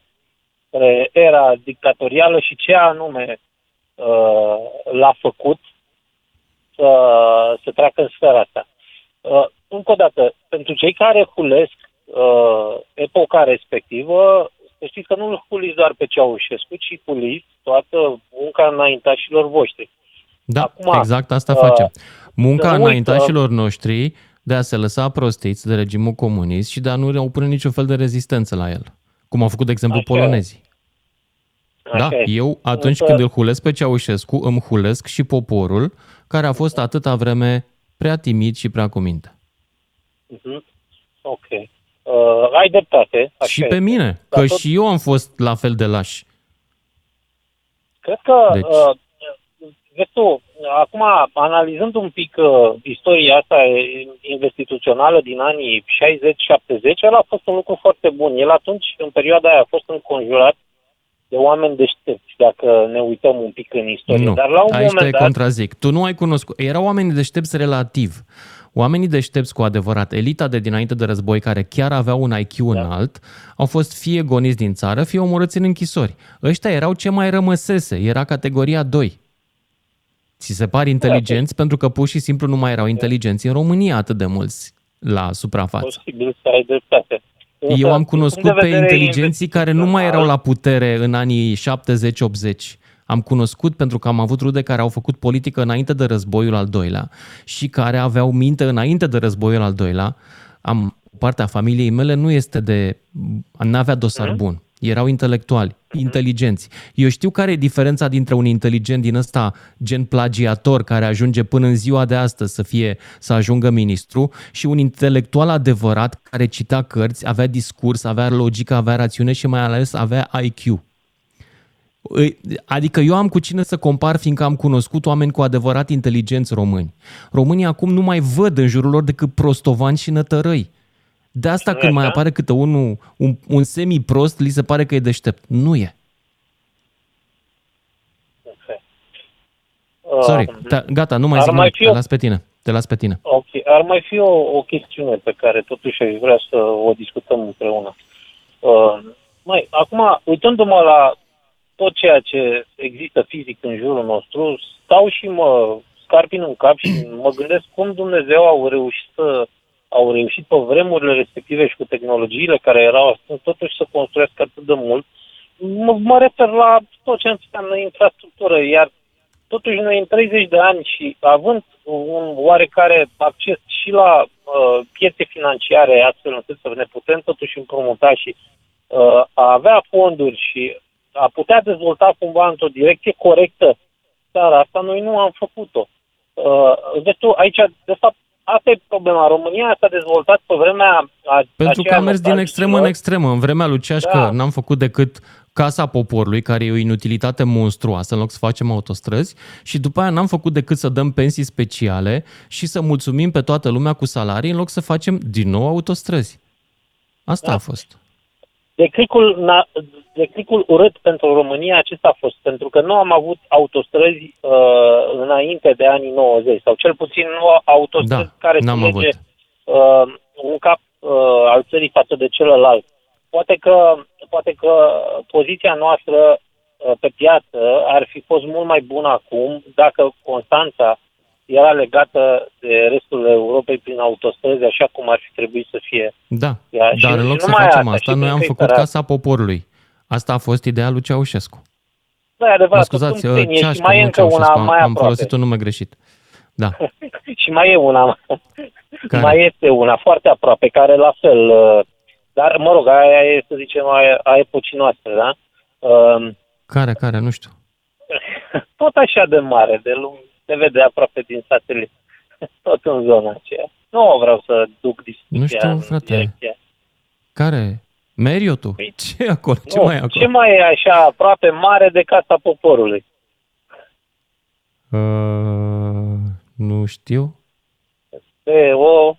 spre era dictatorială și ce anume uh, l-a făcut să, să treacă în sfera asta. Uh, încă o dată, pentru cei care hulesc uh, epoca respectivă, să știți că nu îl huliți doar pe Ceaușescu, ci huliți toată munca înaintașilor voștri. Da, Acum, exact asta uh, facem. Munca să nu înaintașilor noștri de a se lăsa prostiți de regimul comunist și de a nu opune niciun fel de rezistență la el. Cum au făcut, de exemplu, Așa e. polonezii. Da, Așa e. eu atunci Însă- când îl hulesc pe Ceaușescu, îmi hulesc și poporul care a fost atâta vreme prea timid și prea cuminte. Mhm. Ok. Uh, ai dreptate. Așa Și pe este. mine, Dar că tot- și eu am fost la fel de laș. Cred că, Deci- uh, vezi tu, acum analizând un pic uh, istoria asta eh, instituțională din anii 60-70, el a fost un lucru foarte bun. El atunci, în perioada aia, a fost înconjurat de oameni deștepți, dacă ne uităm un pic în istorie. Nu, Dar la un aici te moment dat, contrazic. Tu nu ai cunoscut. Erau oamenii deștepți relativ. Oamenii deștepți cu adevărat, elita de dinainte de război, care chiar aveau un IQ Da. înalt, au fost fie goniți din țară, fie omorâți în închisori. Ăștia erau ce mai rămăsese, era categoria 2. Ți se par inteligenți pentru că pur și simplu nu mai erau inteligenți în România atât de mulți la suprafață. posibil să ai dreptate. Însă, Eu am din cunoscut punct de pe vedere inteligenții care nu mai erau la putere în anii 70-80. Am cunoscut pentru că am avut rude care au făcut politică înainte de războiul al doilea și care aveau minte înainte de războiul al doilea. Am, partea familiei mele nu este de... n-avea dosar Mhm. bun. Erau intelectuali, inteligenți. Eu știu care e diferența dintre un inteligent din ăsta gen plagiator care ajunge până în ziua de astăzi să fie să ajungă ministru și un intelectual adevărat care cita cărți, avea discurs, avea logică, avea rațiune și mai ales avea IQ. Îi- Adică eu am cu cine să compar, fiindcă am cunoscut oameni cu adevărat inteligenți români. Românii acum nu mai văd în jurul lor decât prostovani și nătărăi. De asta când mai apare câte unul, un, un semi-prost, li se pare că e deștept. Nu e. Sorry, Uh, te, gata, nu mai ar zic mai nimic, fi te o- las pe tine. Te las pe tine. Ok, ar mai fi o, o chestiune pe care totuși aș vrea să o discutăm împreună. Uh, mai, acum, uitându-mă la tot ceea ce există fizic în jurul nostru, stau și mă scarpin în cap și mă gândesc cum Dumnezeu au reușit să au reușit pe vremurile respective și cu tehnologiile care erau astăzi, totuși să construiască atât de mult. Mă, mă refer la tot ce înseamnă infrastructură, iar totuși noi în 30 de ani și având un oarecare acces și la uh, piețe financiare astfel încât să ne putem totuși împrumuta și uh, a avea fonduri și a putea dezvolta cumva într-o direcție corectă țara asta, noi nu am făcut-o. Uh, deci tu, aici, de fapt, asta e problema. România s-a dezvoltat pe vremea a, Pentru că aceea am mers din extremă în nostalgicilor. extremă. În vremea lui Ceașcă Da. n-am făcut decât Casa Poporului, care e o inutilitate monstruoasă în loc să facem autostrăzi și după aia n-am făcut decât să dăm pensii speciale și să mulțumim pe toată lumea cu salarii în loc să facem din nou autostrăzi. Asta Da. a fost. Declicul, na- declicul urât pentru România acesta a fost, pentru că nu am avut autostrăzi uh, înainte de anii 90, sau cel puțin nu autostrăzi Da, care n-am să lege avut. uh, un cap uh, al țării față de celălalt. Poate că, poate că poziția noastră uh, pe piață ar fi fost mult mai bună acum dacă Constanța era legată de restul Europei prin autostrăzi, așa cum ar fi trebuit să fie. Da, Ia, și- dar în și loc să numai facem asta, asta, și noi cred am că făcut era- Casa Poporului. Asta a fost ideea lui Ceaușescu. Da, e adevărat, Mă scuzați, că sunt tâmpenie și Ceașcă, mai e nu încă una Ceaușescu, am, mai am aproape. folosit un nume greșit. Da. și mai e una, Care? mai este una foarte aproape, care la fel, uh, dar mă rog, aia e, să zicem, a, a epocii noastre, da? Uh, Care, care, nu știu. tot așa de mare, de lung, se vede aproape din satelit, tot în zona aceea. Nu vreau să duc discuția Nu știu, în frate. direcția. Care? Marriott-ul? Ce e acolo? Ce nu, mai e acolo? ce mai e așa aproape mare de Casa Poporului? Uh, Nu știu. PO,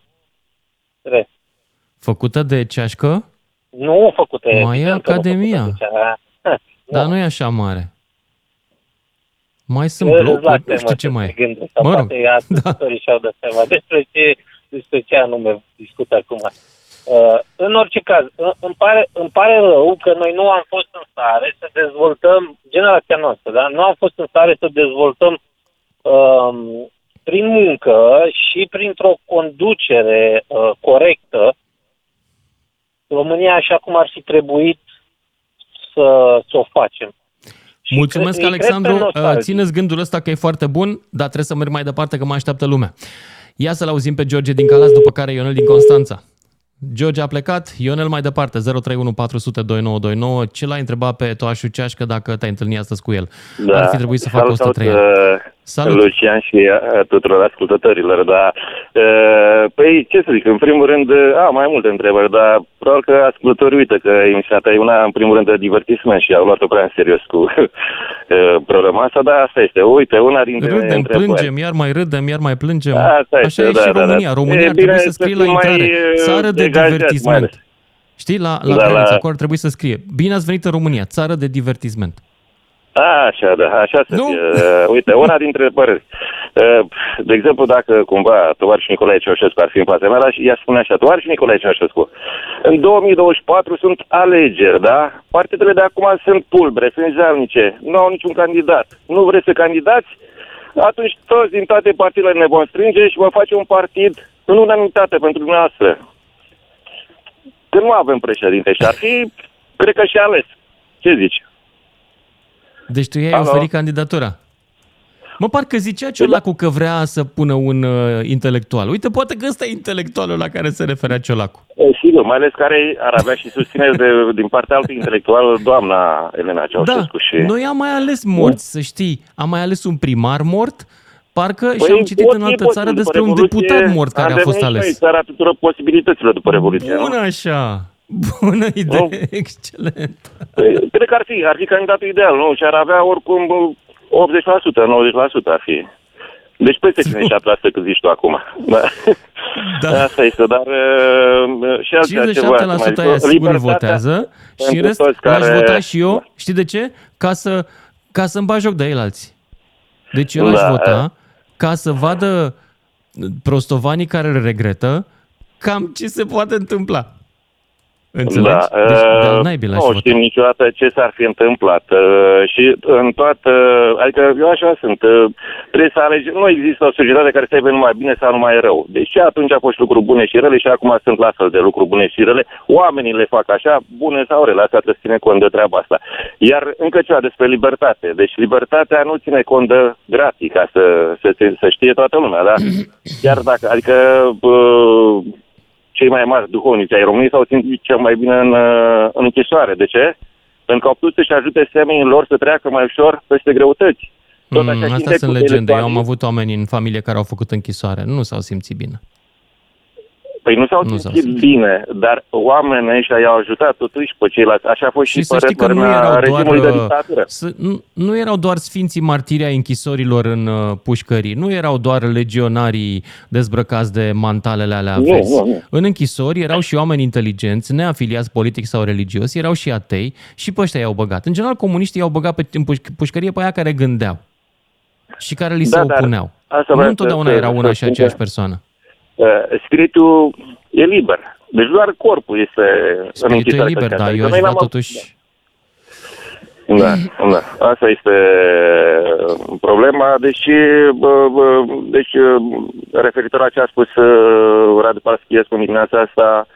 re. Făcută de ceașcă? Nu făcute. Mai e evident că nu Academia. făcute de cea- Dar nu e așa mare. Mai sunt Râzi la blocuri, nu temă, știu ce să mai te e. gândești, sau Mă rog, poate ascultătorii și-au dat seama despre ce, despre ce anume discut acum. Uh, în orice caz, uh, îmi pare, îmi pare rău că noi nu am fost în stare să dezvoltăm, generația noastră, da? nu am fost în stare să dezvoltăm um, prin muncă și printr-o conducere uh, corectă România așa cum ar fi trebuit să, să o facem. Mulțumesc, cred- cred pe Alexandru. nostalgie. Țineți gândul ăsta că e foarte bun, dar trebuie să merg mai departe că mai așteaptă lumea. Ia să-l auzim pe George din Calas, după care Ionel din Constanța. George a plecat, Ionel mai departe, 031 400 2929. Ce l-ai întrebat pe Toașu Ceașcă dacă te-ai întâlnit astăzi cu el? Da. Ar fi trebuit să facă Salut, 103 salut, ani. Uh, Salut. Lucian și uh, tuturor ascultătorilor, dar uh, păi ce să zic, în primul rând, uh, am mai multe întrebări, dar probabil că ascultătorii uită că emisiunea ta e una, în primul rând, de divertisment și au luat-o prea în serios cu uh, problema asta, dar asta este, uite, una dintre Râdem, întrebări. plângem, iar mai râdem, iar mai plângem. Asta Așa este, e da, și da, da. România. România E ar trebui bine să să scrie fii la mai, intrare. uh, Țară de degajat, mai divertisment. ales. Știi, la, la Da, graniță, la- acolo ar trebui să scrie. Bine ați venit în România, țară de divertisment. Așa, da, așa să fie. Uh, uite, una dintre păreri. Uh, de exemplu, dacă cumva tovarășul Nicolae Ceaușescu ar fi în fața mea, aș- i-aș spune așa, tovarășul Nicolae Ceaușescu, în 2024 sunt alegeri, da? Partidele de acum sunt pulbre, sunt jalnice, nu au niciun candidat. Nu vreți să candidați? Atunci toți din toate partidele ne vom strânge și vom face un partid în unanimitate pentru dumneavoastră. Că nu avem președinte și ar fi, cred că și ales. Ce zici? Deci tu i-ai Alo? oferit candidatura. Mă, parcă zicea Ciolacu că vrea să pună un uh, intelectual. Uite, poate că ăsta e intelectualul la care se referea Ciolacu. E, Sigur, mai ales care ar avea și susținere de, din partea altui intelectual, doamna Elena Da, Ceaușescu. și... noi am mai ales morți, să știi. Am mai ales un primar mort, parcă Păi, și am citit pot în fi altă posibil, țară după despre un Revoluție, deputat mort care am a fost devenit ales. Noi țara tuturor posibilităților după Revoluție. Bună nu? așa! Bună idee, excelent! Păi, Cred că ar fi, ar fi candidatul ideal, nu? Și ar avea oricum bă, 80%, 90% ar fi. Deci peste 57% cât zici tu acum. Da. da. Asta este, dar uh, și altceva ceva. să mai 57% zic. aia sigur Libertatea votează și în pentru rest toți l-aș care- vota și eu, știi de ce? Ca, să, ca să-mi bag joc de el alții. Deci eu aș Da. vota ca să vadă prostovanii care îl regretă cam ce se poate întâmpla. Înțelegi? Da, deci uh, de-al naibii l-aș nu vota. știm niciodată ce s-ar fi întâmplat. Uh, și în toată, adică eu așa sunt, uh, trebuie să alegi, nu există o societate care să aibă numai bine sau numai rău. Deci și atunci a fost lucruri bune și rele și acum sunt la fel de lucruri bune și rele. Oamenii le fac așa, bune sau rele, asta trebuie să ține cont de treaba asta. Iar încă ceva despre libertate. Deci libertatea nu ține cont de gratii, ca să, să, să, să știe toată lumea, da? Chiar dacă, adică uh, cei mai mari duhovnici ai României s-au simțit cel mai bine în, uh, în închisoare. De ce? Pentru că au putut să-și ajute semenii lor să treacă mai ușor peste greutăți. Tot așa Mm, și astea indexul sunt de legende. Eu am intelectuali- avut oameni în familie care au făcut închisoare. Nu s-au simțit bine. Păi nu s-au Nu s-au simțit simțit. bine, dar oamenii ăștia i-au ajutat totuși pe ceilalți. Așa a fost și, Și să pe știi că nu reforma erau doar, regimului de uh, dictatură. să, nu, nu erau doar sfinții martiri ai închisorilor în uh, pușcării, nu erau doar legionarii dezbrăcați de mantalele alea Nu, verzi. nu, nu. În închisori erau și oameni inteligenți, neafiliați politic sau religios, erau și atei și pe ăștia i-au băgat. În general, comuniștii i-au băgat pe, în puș- pușcărie pe aia care gândeau și care li se Da, dar opuneau. asta Nu vreau întotdeauna să- era să una și spun aceeași că- persoană. Uh, spiritul e liber. Deci doar corpul este în Spiritul e închisoare. liber, cred că. dar Adică eu aș noi vrea n-am- totuși... Da, da. Asta este uh, problema. Deci, bă, bă, deci uh, referitor la ce a spus uh, Radu Paraschiescu în dimineața asta,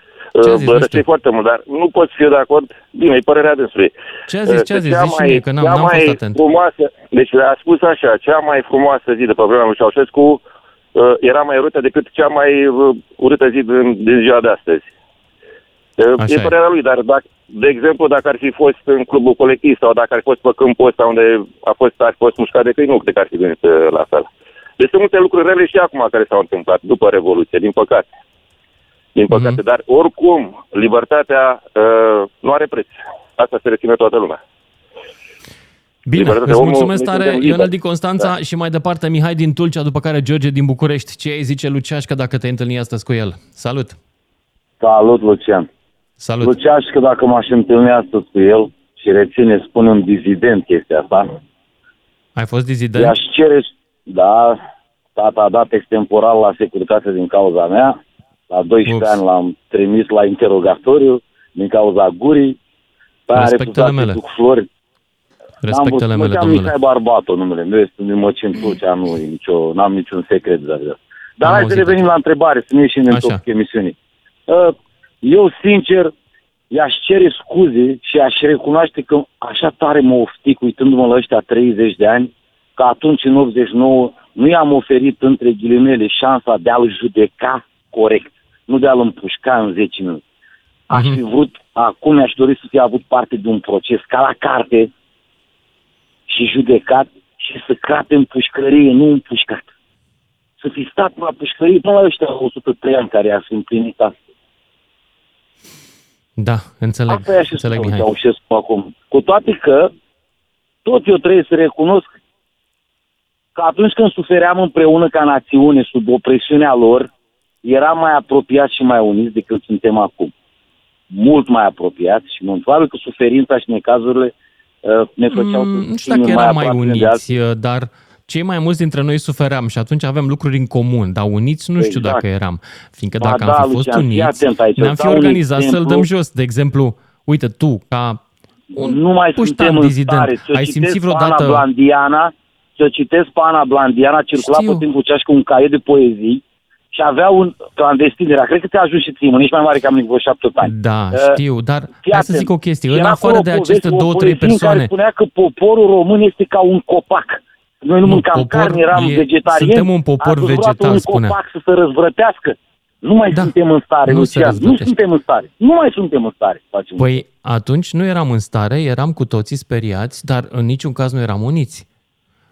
Ce a uh, zis? bă, Nu răspund știu. foarte mult, dar nu pot fi eu de acord. Bine, e părerea dânsului. Ce a zis? Ce a Uh, zis? cea Zici și mai- mie, că n-am- cea n-am fost mai atent. Frumoasă, deci a spus așa, cea mai frumoasă zi de pe vremea lui Ceaușescu uh, era mai urâtă decât cea mai uh, urâtă zi din, din ziua de astăzi. Uh, Așa e e. părerea lui, dar dacă, de exemplu, dacă ar fi fost în clubul colectiv sau dacă ar fi fost pe câmpul ăsta unde a fost, ar fi fost mușcat de câini, nu cred că ar fi gândit uh, la fel. Deci sunt multe lucruri rele și acum care s-au întâmplat după Revoluție, din păcate. Din păcate, dar oricum, libertatea uh, nu are preț. Asta se reține toată lumea. Bine, Libertatea îți omului, mulțumesc noi tare, suntem liberi. Ionel din Constanța Da. și mai departe Mihai din Tulcea, după care George din București. Ce ai zice Luceașcă dacă te întâlni astăzi cu el? Salut! Salut, Lucian. Salut! Luceaș că dacă m-aș întâlni astăzi cu el și reține, spun un dizident chestia asta, Ai fost dizident? i-aș cere, da, tata a dat extemporal la securitate din cauza mea, la 12 Ups. ani l-am trimis la interogatoriu din cauza gurii, pe aia a Respectele refuzat să mele. duc flori. Respectele N-am mele, văzut, domnule. Mihai Barbato numele meu, este din Măcin Tulcea, nu e nicio, n-am niciun secret de asta. Dar Am hai să auzit revenim la întrebare, să nu ieșim din Așa. topicul emisiunii. Uh, Eu, sincer, i-aș cere scuze și aș recunoaște că așa tare mă oftic uitându-mă la ăștia 30 de ani, că atunci, în 89, nu i-am oferit, între ghilimele, șansa de a-l judeca corect, nu de a-l împușca în 10 minute. Aș fi vrut, acum mi-aș dori să fi avut parte de un proces ca la carte și judecat și să crate în pușcărie, nu împușcat. Să fi stat la pușcărie până la ăștia 103 ani care a împlinit asta. Da, înțeleg. Asta e și înțeleg, spune Mihai. Ceaușescu acum. Cu toate că, tot eu trebuie să recunosc că atunci când sufeream împreună ca națiune sub opresiunea lor, eram mai apropiați și mai uniți decât suntem acum. Mult mai apropiați și mult. Probabil că suferința și necazurile uh, ne făceau Mm, să nu știu dacă fim eram mai aproape unii de uniți, alții. dar cei mai mulți dintre noi sufeream și atunci avem lucruri în comun, dar uniți nu știu Exact. dacă eram. Fiindcă Ba dacă da, am fi fost Lucian, fii uniți, atent aici, ne-am îți fi dau un organizat să-l exemplu. dăm jos. De exemplu, uite, tu, ca un nu mai puștan suntem în dizident, stare să ai citesc simțit pe Ana vreodată... Blandiana, să citesc pe Ana Blandiana, circula Știu. pe timpul ceași cu un caiet de poezii și avea un clandestin, era, cred că ți-a ajuns și ție, mă, nici mai mare că am nici vreo șapte ani. Da, Uh, știu, dar fii hai să atent. zic o chestie. Și În era afară acolo de o aceste poveste, o două, trei poezie în care persoane, spunea că poporul român este ca un copac. Noi nu, Nu, mâncam popor carne, eram e- vegetariani. suntem un popor ați văzut vegetal, un spunea. copac să se răzvrătească. Nu mai Da. suntem în stare, Nu se Lucian. Nu răzvrătește. suntem în stare. Nu mai suntem în stare. să Facem Păi atunci nu eram în stare, eram cu toții speriați, dar în niciun caz nu eram uniți.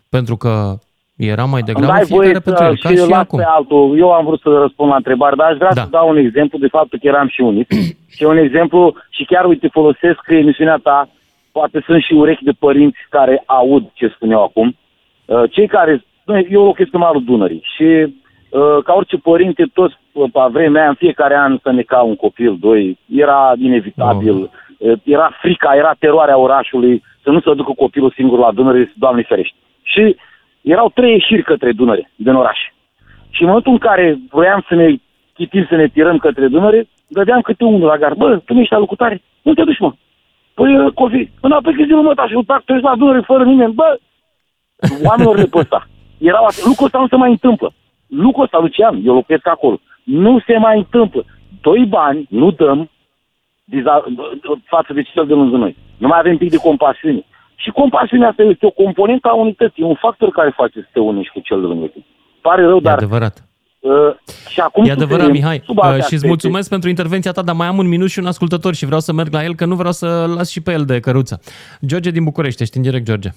Pentru că eram mai Îmi degrabă dai voie fiecare pentru să el, ca și și las acum. pe altul. Eu am vrut să răspund la întrebare, dar aș vrea Da. să dau un exemplu de faptul că eram și unit. și un exemplu, și chiar uite, folosesc că emisiunea ta, poate sunt și urechi de părinți care aud ce spun eu acum. Uh, Cei care, noi, eu locuiesc în malul Dunării și uh, ca orice părinte, toți uh, pe vremea aia, în fiecare an să ne ca un copil, doi, era inevitabil, uh, era frica, era teroarea orașului să nu se ducă copilul singur la Dunăre, Doamne ferește. Și erau trei ieșiri către Dunăre, din oraș. Și în momentul în care vroiam să ne chitim, să ne tirăm către Dunăre, dădeam câte unul la gar. Bă, tu nu ești la lucrare? Nu te duci, mă. Păi, uh, Cofi, înapoi că zi mă, ta, și un tac, treci la Dunăre fără nimeni. Bă, oamenilor de pe ăsta. Erau atât. Lucrul ăsta nu se mai întâmplă. Lucrul ăsta, Lucian, eu locuiesc acolo. Nu se mai întâmplă. Doi bani nu dăm diza- față de cel de lângă noi. Nu mai avem pic de compasiune. Și compasiunea asta este o componentă a unității, e un factor care face să te unești cu cel de lângă tine. Pare rău, E dar... adevărat. Uh, și acum E adevărat, suferim Mihai. sub alte Uh, și îți aspecte. mulțumesc pentru intervenția ta, dar mai am un minut și un ascultător și vreau să merg la el, că nu vreau să las și pe el de căruță. George din București, ești în direct, George.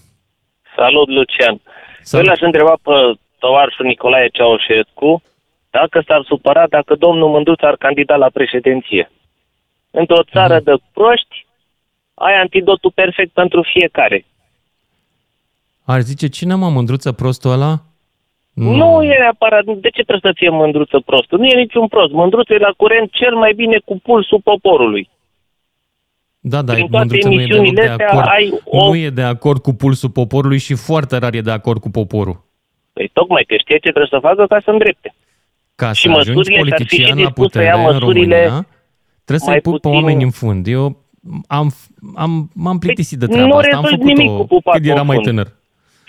Salut, Lucian. Salut. Eu l-aș întreba pe tovarșul Nicolae Ceaușescu dacă s-ar supăra dacă domnul Mândruț ar candida la președinție. Într-o țară Mhm. de proști, ai antidotul perfect pentru fiecare. Ar zice, cine mă mândruță prostul ăla? Mm. Nu e neapărat, de ce trebuie să fie mândruță prostul? Nu e niciun prost. Mândruță e la curent cel mai bine cu pulsul poporului. Da, da, Prin toate mândruță nu e deloc emisiunile de astea acord. ai o- Nu e de acord cu pulsul poporului și foarte rar e de acord cu poporul. Păi tocmai că știe ce trebuie să facă ca să îndrepte. Ca Și să ajungi măsurile și-ar fi și politician la dispus să putere ia în măsurile România, trebuie să-i mai pui pe puțin- oameni în fund. Eu am, am, m-am plictisit de Păi, treaba nu asta. Am rezolvi nimic cu făcut-o pupatul când eram în mai fund. tânăr.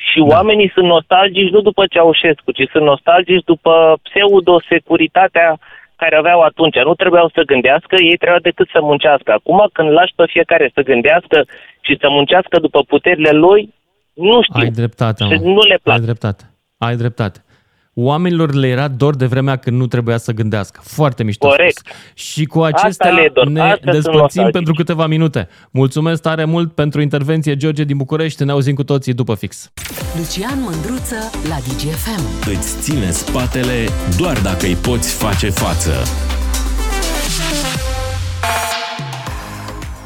Și da. oamenii sunt nostalgici nu după Ceaușescu, ci sunt nostalgici după pseudo-securitatea care aveau atunci. Nu trebuiau să gândească, ei trebuiau decât să muncească. Acum, când lași pe fiecare să gândească și să muncească după puterile lui, nu știu. Ai dreptate, Și mă. nu le plac. Ai dreptate. Ai dreptate. Oamenilor le era dor de vremea când nu trebuia să gândească. Foarte mișto Corect. spus. Și cu acestea le e dor. ne Astea sunt despărțim nostalgici. pentru câteva minute. Mulțumesc tare mult pentru intervenție, George din București. Ne auzim cu toții după fix. Lucian Mândruță la DGFM. Îți ține spatele doar dacă îi poți face față.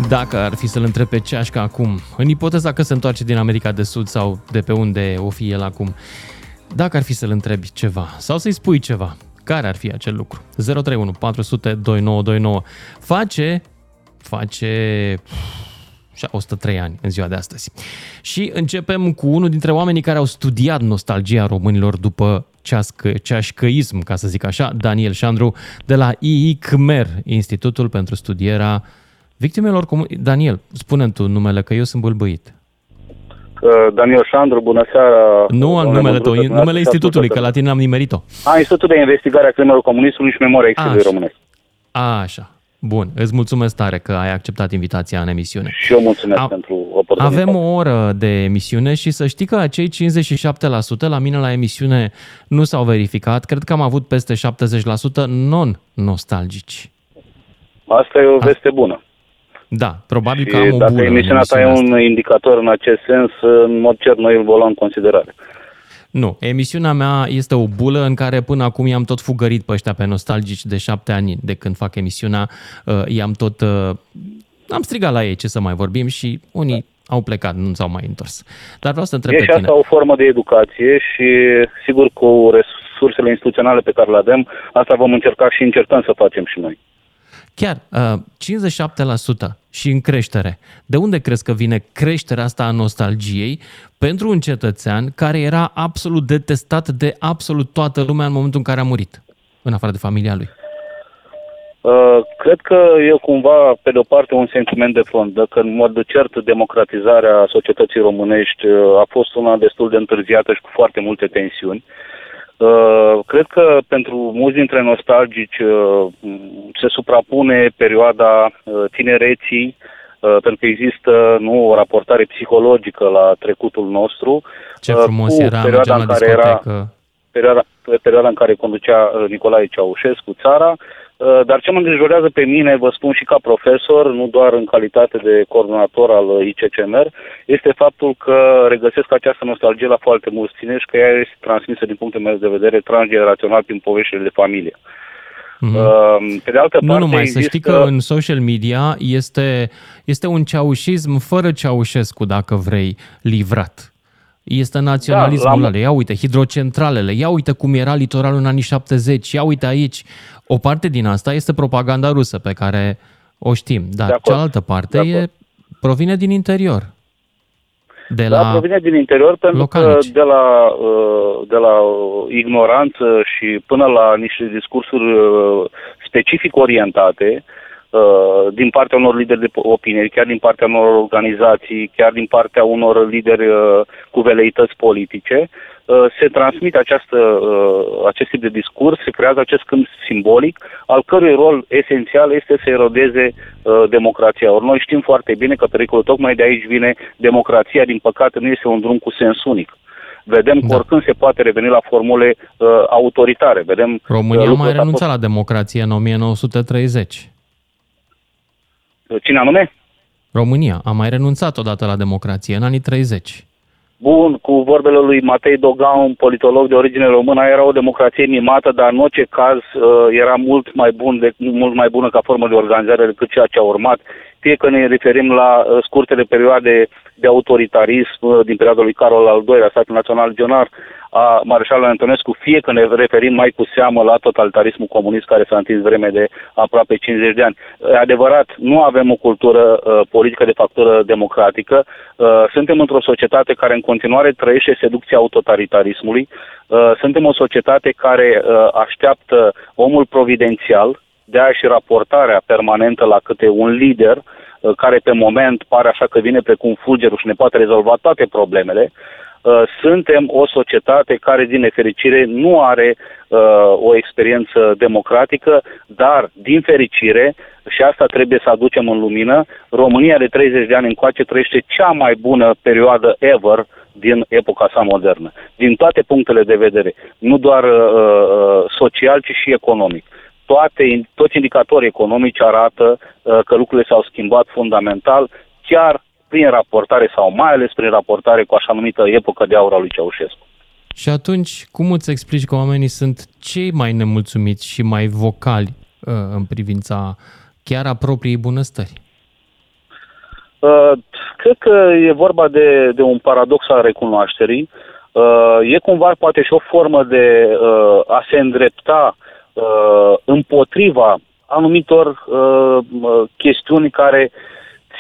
Dacă ar fi să-l întreb pe Ceașca acum, în ipoteza că se întoarce din America de Sud sau de pe unde o fi el acum, dacă ar fi să-l întrebi ceva sau să-i spui ceva, care ar fi acel lucru? 031 400 2929. Face, face 103 ani în ziua de astăzi. Și începem cu unul dintre oamenii care au studiat nostalgia românilor după cească, ceașcăism, ca să zic așa, Daniel Șandru, de la IICMER, Institutul pentru Studierea Victimelor Comune. Daniel, spune tu numele, că eu sunt bâlbâit. Daniel Șandru, bună seara. Nu am numele tău, numele institutului, că la tine am nimerit-o. A, Institutul de Investigare a Crimelor Comunismului și Memoria Exilului Românesc. A, așa. Bun, îți mulțumesc tare că ai acceptat invitația în emisiune. Și eu mulțumesc A- pentru oportunitate. Avem o oră de emisiune și să știi că acei 57% la mine la emisiune nu s-au verificat. Cred că am avut peste 70% non-nostalgici. Asta e o veste bună. Da, probabil și că am o dacă bulă emisiunea ta e un indicator în acest sens, în mod cer noi îl vom lua în considerare. Nu, emisiunea mea este o bulă în care până acum i-am tot fugărit pe ăștia pe nostalgici de șapte ani de când fac emisiunea. Uh, i-am tot... Uh, am strigat la ei ce să mai vorbim și unii au plecat, nu s-au mai întors. Dar vreau să întreb e pe și tine. asta o formă de educație și sigur cu resursele instituționale pe care le avem, asta vom încerca și încercăm să facem și noi. Chiar, uh, 57% și în creștere. De unde crezi că vine creșterea asta a nostalgiei pentru un cetățean care era absolut detestat de absolut toată lumea în momentul în care a murit, în afară de familia lui? Uh, cred că e cumva, pe de o parte, un sentiment de fond. Dacă în mod cert democratizarea societății românești uh, a fost una destul de întârziată și cu foarte multe tensiuni, Uh, cred că pentru mulți dintre nostalgici uh, se suprapune perioada uh, tinereții, pentru că există nu, o raportare psihologică la trecutul nostru. Ce frumos era, perioada în care era perioada, perioada în care conducea Nicolae Ceaușescu țara, Uh, dar ce mă îngrijorează pe mine, vă spun și ca profesor, nu doar în calitate de coordonator al ICCMR, este faptul că regăsesc această nostalgie la foarte mulți tineri și că ea este transmisă din punctul meu de vedere transgenerațional prin poveștile de familie. Mm-hmm. Pe de altă parte, nu numai, există... să știi că în social media este, este un ceaușism fără Ceaușescu, dacă vrei, livrat. Este naționalismul da, ăla. Ia uite, hidrocentralele, ia uite cum era litoralul în anii 70, ia uite aici. O parte din asta este propaganda rusă pe care o știm, dar cealaltă parte e, provine din interior. De da, la provine din interior pentru localnici. că de la, uh, de la ignoranță și până la niște discursuri uh, specific orientate, Uh, din partea unor lideri de opinie, chiar din partea unor organizații, chiar din partea unor lideri uh, cu veleități politice, uh, se transmite această, acest tip de discurs, se creează acest câmp simbolic, al cărui rol esențial este să erodeze democrația. Ori noi știm foarte bine că pericolul tocmai de aici vine democrația, din păcate, nu este un drum cu sens unic. Vedem da. că oricând se poate reveni la formule uh, autoritare. Vedem, România uh, mai renunțat la democrație în 1930. Cine anume? România a mai renunțat odată la democrație în anii 30. Bun, cu vorbele lui Matei Dogan, un politolog de origine română, era o democrație mimată, dar în orice caz uh, era mult mai, bun de, mult mai bună ca formă de organizare decât ceea ce a urmat. Fie că ne referim la uh, scurtele perioade de autoritarism uh, din perioada lui Carol al II-lea, statul național regional, a Marșalului Antonescu, fie că ne referim mai cu seamă la totalitarismul comunist care s-a întins vreme de aproape 50 de ani. E adevărat, nu avem o cultură uh, politică de factură democratică. Uh, suntem într-o societate care în continuare trăiește seducția autotalitarismului. Uh, suntem o societate care uh, așteaptă omul providențial, de aia și raportarea permanentă la câte un lider uh, care pe moment pare așa că vine precum fulgerul și ne poate rezolva toate problemele. Uh, suntem o societate care, din nefericire, nu are uh, o experiență democratică, dar, din fericire, și asta trebuie să aducem în lumină, România de 30 de ani încoace trăiește cea mai bună perioadă ever din epoca sa modernă, din toate punctele de vedere, nu doar uh, uh social, ci și economic. Toate, toți indicatorii economici arată uh, că lucrurile s-au schimbat fundamental, chiar prin raportare sau mai ales prin raportare cu așa numită epocă de aur a lui Ceaușescu. Și atunci, cum îți explici că oamenii sunt cei mai nemulțumiți și mai vocali uh, în privința chiar a propriei bunăstări? Uh, cred că e vorba de, de un paradox al recunoașterii. Uh, e cumva poate și o formă de uh, a se îndrepta uh, împotriva anumitor uh, chestiuni care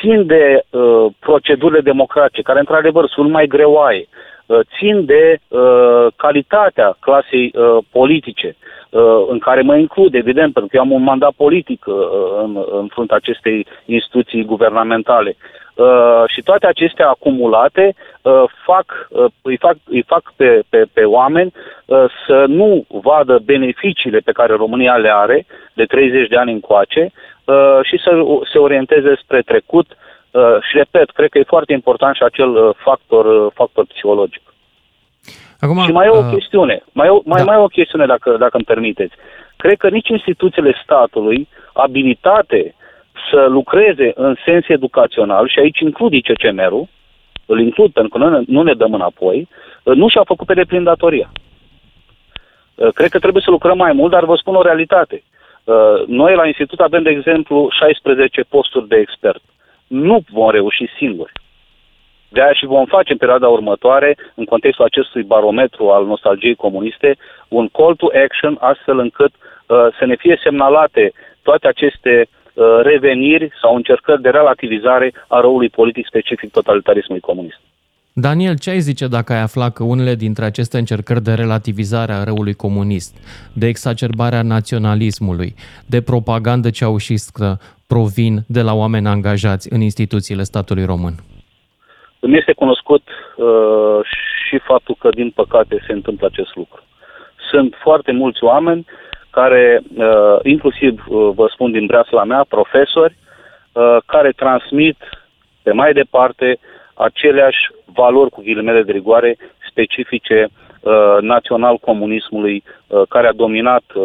țin de uh, procedurile democratice, care într-adevăr sunt mai greoaie, uh, țin de uh, calitatea clasei uh, politice, uh, în care mă include, evident, pentru că eu am un mandat politic uh, în, în fruntea acestei instituții guvernamentale. Uh, și toate acestea acumulate uh, fac, uh, îi fac, îi fac pe, pe, pe oameni uh, să nu vadă beneficiile pe care România le are de 30 de ani încoace uh, și să se orienteze spre trecut. Uh, și repet, cred că e foarte important și acel uh, factor, uh, factor psihologic. Acum, și mai e o uh, chestiune, mai, e- mai, da. mai e o chestiune dacă, dacă îmi permiteți. Cred că nici instituțiile statului, abilitate să lucreze în sens educațional, și aici includ ICCMR-ul, îl includ pentru că nu ne, nu ne dăm înapoi, uh, nu și-a făcut pe deplin datoria. Uh, Cred că trebuie să lucrăm mai mult, dar vă spun o realitate. Uh, Noi la institut avem, de exemplu, 16 posturi de expert. Nu vom reuși singuri. De aia și vom face în perioada următoare, în contextul acestui barometru al nostalgiei comuniste, un call to action astfel încât uh, să ne fie semnalate toate aceste uh, reveniri sau încercări de relativizare a răului politic specific totalitarismului comunist. Daniel, ce ai zice dacă ai afla că unele dintre aceste încercări de relativizare a răului comunist, de exacerbarea naționalismului, de propagandă ceaușistă provin de la oameni angajați în instituțiile statului român? Îmi este cunoscut uh, și faptul că, din păcate, se întâmplă acest lucru. Sunt foarte mulți oameni care, uh, inclusiv, uh, vă spun din breasla mea, profesori, uh, care transmit pe mai departe aceleași valori cu ghilimele de rigoare specifice uh, național-comunismului uh, care a dominat uh,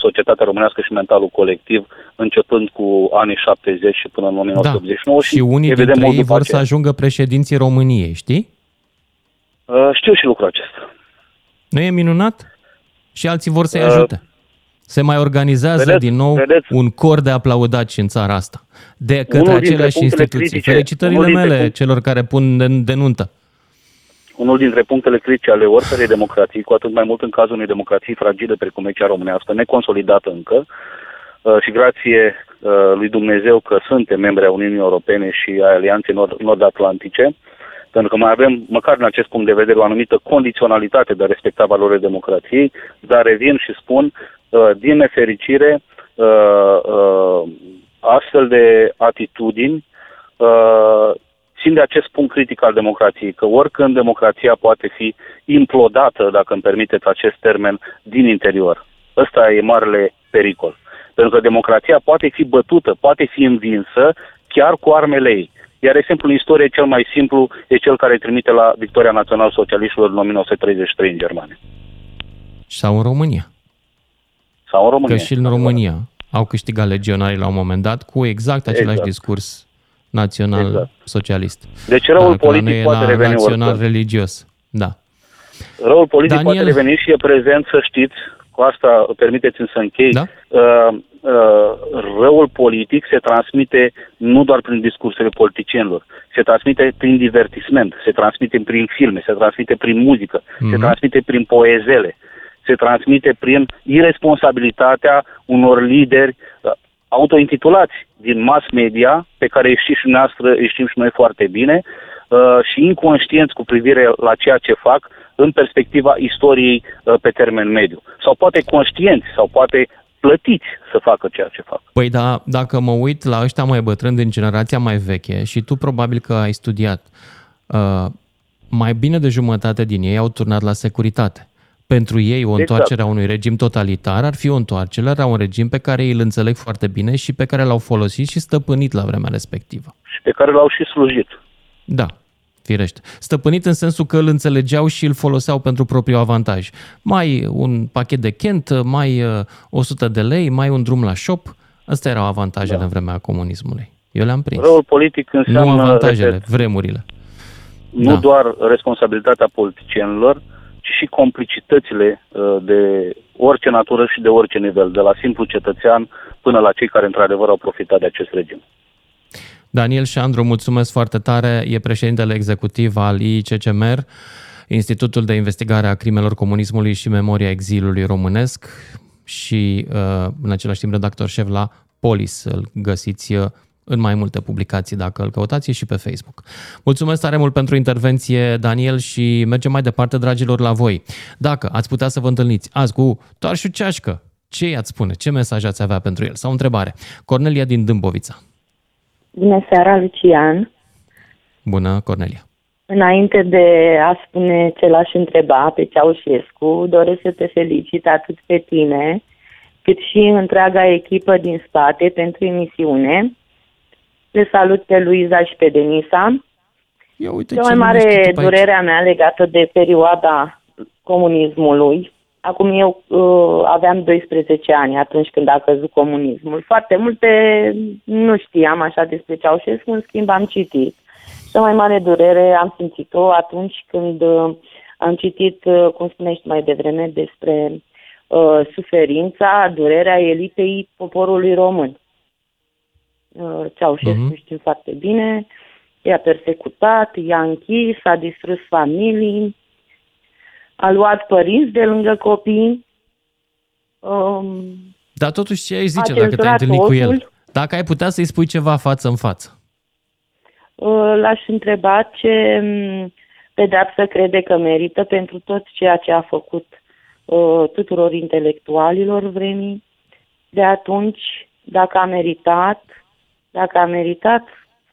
societatea românească și mentalul colectiv începând cu anii 70 și până în 1989 Da. Și unii evident, dintre mult ei după vor să aceea. ajungă președinții României, știi? Uh, știu și lucrul acesta. Nu e minunat? Și alții vor să-i Uh, ajute. Se mai organizează vedeți- din nou vedeți? un cor de aplaudați în țara asta. De către Unul dintre aceleași punctele instituții. critice- Felicitările unul dintre mele punct- celor care pun de, de nuntă. unul dintre punctele critice ale oricărei democrații, cu atât mai mult în cazul unei democrații fragile precum e cea românească, neconsolidată încă, uh, și grație uh, lui Dumnezeu că suntem membri a Uniunii Europene și a Alianței Nord- Nord-Atlantice, pentru că mai avem, măcar din acest punct de vedere, o anumită condiționalitate de a respecta valorile democrației, dar revin și spun, uh, din nefericire, uh, uh, astfel de atitudini uh, țin de acest punct critic al democrației, că oricând democrația poate fi implodată, dacă îmi permiteți acest termen, din interior. Ăsta e marele pericol. Pentru că democrația poate fi bătută, poate fi învinsă chiar cu armele ei. Iar exemplul în istorie cel mai simplu e cel care trimite la victoria național-socialiștilor în 1933 în Germania. Sau în România. Sau în România. Că și în România au câștigat legionarii la un moment dat cu exact același Exact. discurs național-socialist. Deci răul Dacă la noi politic e poate la reveni național oricând. religios. Da. Răul politic Daniel- poate reveni și e prezent, să știți, cu asta permiteți-mi să închei. Da? Uh, uh, răul politic se transmite nu doar prin discursurile politicienilor, se transmite prin divertisment, se transmite prin filme, se transmite prin muzică, Mhm. se transmite prin poezele, se transmite prin irresponsabilitatea unor lideri uh, autointitulați din mass media, pe care îi știți și noastră, îi știm și noi foarte bine, uh, și inconștienți cu privire la ceea ce fac în perspectiva istoriei uh, pe termen mediu. Sau poate conștienți, sau poate plătiți să facă ceea ce fac. Păi da, dacă mă uit la ăștia mai bătrâni din generația mai veche și tu probabil că ai studiat, uh, mai bine de jumătate din ei au turnat la securitate. Pentru ei, o Exact. întoarcere a unui regim totalitar ar fi o întoarcere la un regim pe care ei îl înțeleg foarte bine și pe care l-au folosit și stăpânit la vremea respectivă. Și pe care l-au și slujit. Da, firește. Stăpânit în sensul că îl înțelegeau și îl foloseau pentru propriul avantaj. Mai un pachet de Kent, mai uh, 100 de lei, mai un drum la shop. Astea erau avantajele da. în vremea comunismului. Eu le-am prins. Răul politic înseamnă, nu avantajele, repet, vremurile. nu Da. doar responsabilitatea politicienilor, ci și complicitățile uh, de orice natură și de orice nivel, de la simplu cetățean până la cei care într-adevăr au profitat de acest regim. Daniel Șandru, mulțumesc foarte tare, e președintele executiv al ICCMR, Institutul de Investigare a Crimelor Comunismului și Memoria Exilului Românesc și uh, în același timp redactor șef la Polis. Îl găsiți uh, în mai multe publicații dacă îl căutați și pe Facebook. Mulțumesc tare mult pentru intervenție, Daniel, și mergem mai departe, dragilor, la voi. Dacă ați putea să vă întâlniți azi cu Toarșu Ceașcă, ce i-ați spune? Ce mesaj ați avea pentru el? Sau o întrebare. Cornelia din Dâmbovița. Bună seara, Lucian. Bună, Cornelia. Înainte de a spune ce l-aș întreba pe Ceaușescu, doresc să te felicit atât pe tine, cât și întreaga echipă din spate pentru emisiune. Le salut pe Luiza și pe Denisa. Ia uite Cea mai mare durerea mea legată de perioada comunismului. Acum eu uh, aveam 12 ani atunci când a căzut comunismul. Foarte multe nu știam așa despre Ceaușescu, în schimb am citit. Cea mai mare durere am simțit-o atunci când uh, am citit, uh, cum spunești mai devreme, despre uh, suferința, durerea elitei poporului român. Uh, Ceaușescu uh-huh. știm foarte bine, i-a persecutat, i-a închis, a distrus familii, a luat părinți de lângă copii. Um, Dar totuși ce ai zice dacă te-ai întâlnit cu el? Dacă ai putea să-i spui ceva față în față? Uh, l-aș întreba ce um, pedeapsă crede că merită pentru tot ceea ce a făcut uh, tuturor intelectualilor vremii de atunci, dacă a meritat, dacă a meritat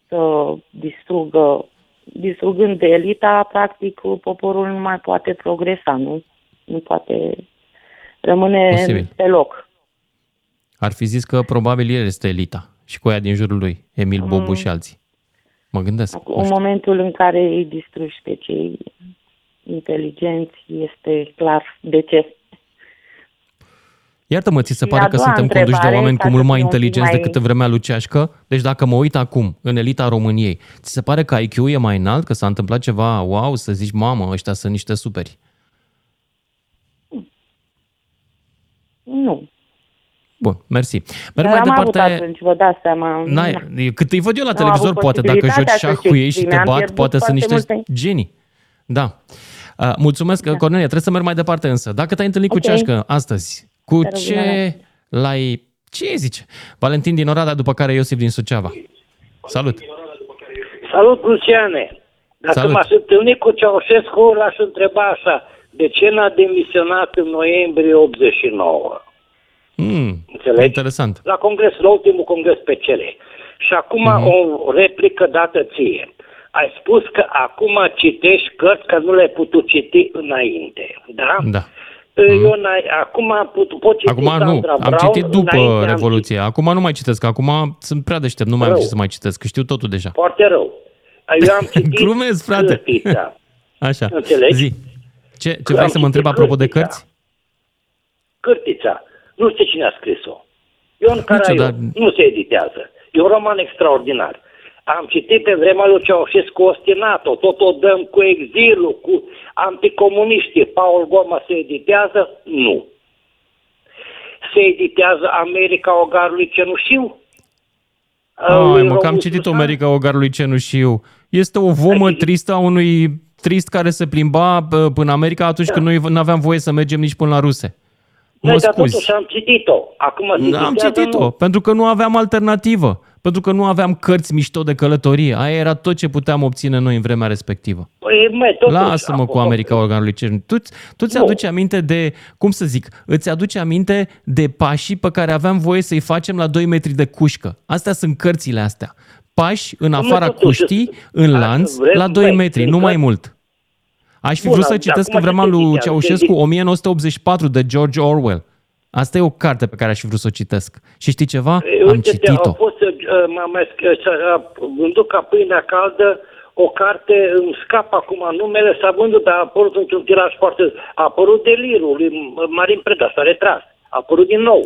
să distrugă, distrugând elita, practic poporul nu mai poate progresa, nu? Nu poate rămâne Posibil. pe loc. Ar fi zis că probabil el este elita și cu aia din jurul lui, Emil Bobu Mm. și alții. Mă gândesc. Acum, în momentul în care îi distrugi pe cei inteligenți, este clar de ce. Iartă-mă, ți se Și pare a că doua suntem conduși de întrebare, oameni ca cu să mult mai fim un pic inteligenți mai- decât în vremea lui Ceașcă? Deci dacă mă uit acum în elita României, ți se pare că IQ e mai înalt, că s-a întâmplat ceva, wow, să zici, mamă, ăștia sunt niște superi? Nu. Bun, mersi. Merg Dar mai am departe. avut atunci, vă dați seama. N-ai, cât îi văd eu la Nu am televizor, avut poate dacă joci posibilitatea șah să-și cu ei și te exprime, am bat, pierdut poate sunt foarte niște multe. genii. Da. Uh, mulțumesc, da. Cornelia, trebuie să merg mai departe însă. Dacă te-ai întâlnit Ok. cu Ceașcă astăzi, cu Te rog, ce bine. l-ai... Ce zice? Valentin din Oradea, după care Iosif din Suceava. Salut! Salut, Luciane! Dacă Salut. m-aș întâlni cu Ceaușescu, l-aș întreba așa, de ce n-a demisionat în noiembrie 89? Mm, Înțelegi? interesant. La congres, la ultimul congres pe cele. Și acum Mhm. o replică dată ție. Ai spus că acum citești cărți că nu le-ai putut citi înainte, da? Da. Eu n-ai, acum am putut, pot citi Acum nu, Sandra am Brown, citit după înainte am Revoluție. Acum nu mai citesc, acum sunt prea deștept, nu mai am Rău. ce să mai citesc, că știu totul deja. Foarte rău. Eu am citit Glumesc, frate. Cârtița. Așa, Înțelegi? zi. Ce, ce vrei să mă întreb apropo de cărți? Cârtița. Nu știu cine a scris-o. Ion Caraiu. dar- Nu se editează. E un roman extraordinar. Am citit pe vremea lui Ceaușescu ostinato, tot o dăm cu exilul, cu anticomuniștii. Paul Goma se editează? Nu. Se editează America Ogarului Cenușiu? Ai, Lui mă, că am Romul citit Susan? America Ogarului Cenușiu. Este o vomă tristă a unui trist care se plimba bă, până în America atunci când noi nu aveam voie să mergem nici până la ruse. Mă Noi, dar scuzi. totuși am citit-o. Acum se Da, am editează, citit-o, nu. pentru că nu aveam alternativă. Pentru că nu aveam cărți mișto de călătorie. Aia era tot ce puteam obține noi în vremea respectivă. Păi, măi, totuși, Lasă-mă cu America Organului Cernic. Tu, tu ți aduci aminte de, cum să zic, îți aduci aminte de pașii pe care aveam voie să-i facem la 2 metri de cușcă. Astea sunt cărțile astea. Pași în Mă, afara totuși, cuștii, în lanț, vrem, la 2 băi, metri, nu sunt mai cărți- mult. Aș fi Bun, vrut să dar citesc acum în vremea ce te lui zic, Ceaușescu te zic- 1984 de George Orwell. Asta e o carte pe care aș fi vrut să o citesc. Și știi ceva? E, Am uite-te, citit-o. Au fost, uh, m-am mai sc- să- uh, vândut ca pâinea caldă o carte, îmi scap acum numele, s-a vândut, dar a apărut într-un tiraj foarte... A apărut delirul lui Marin Preda, s-a retras. A apărut din nou.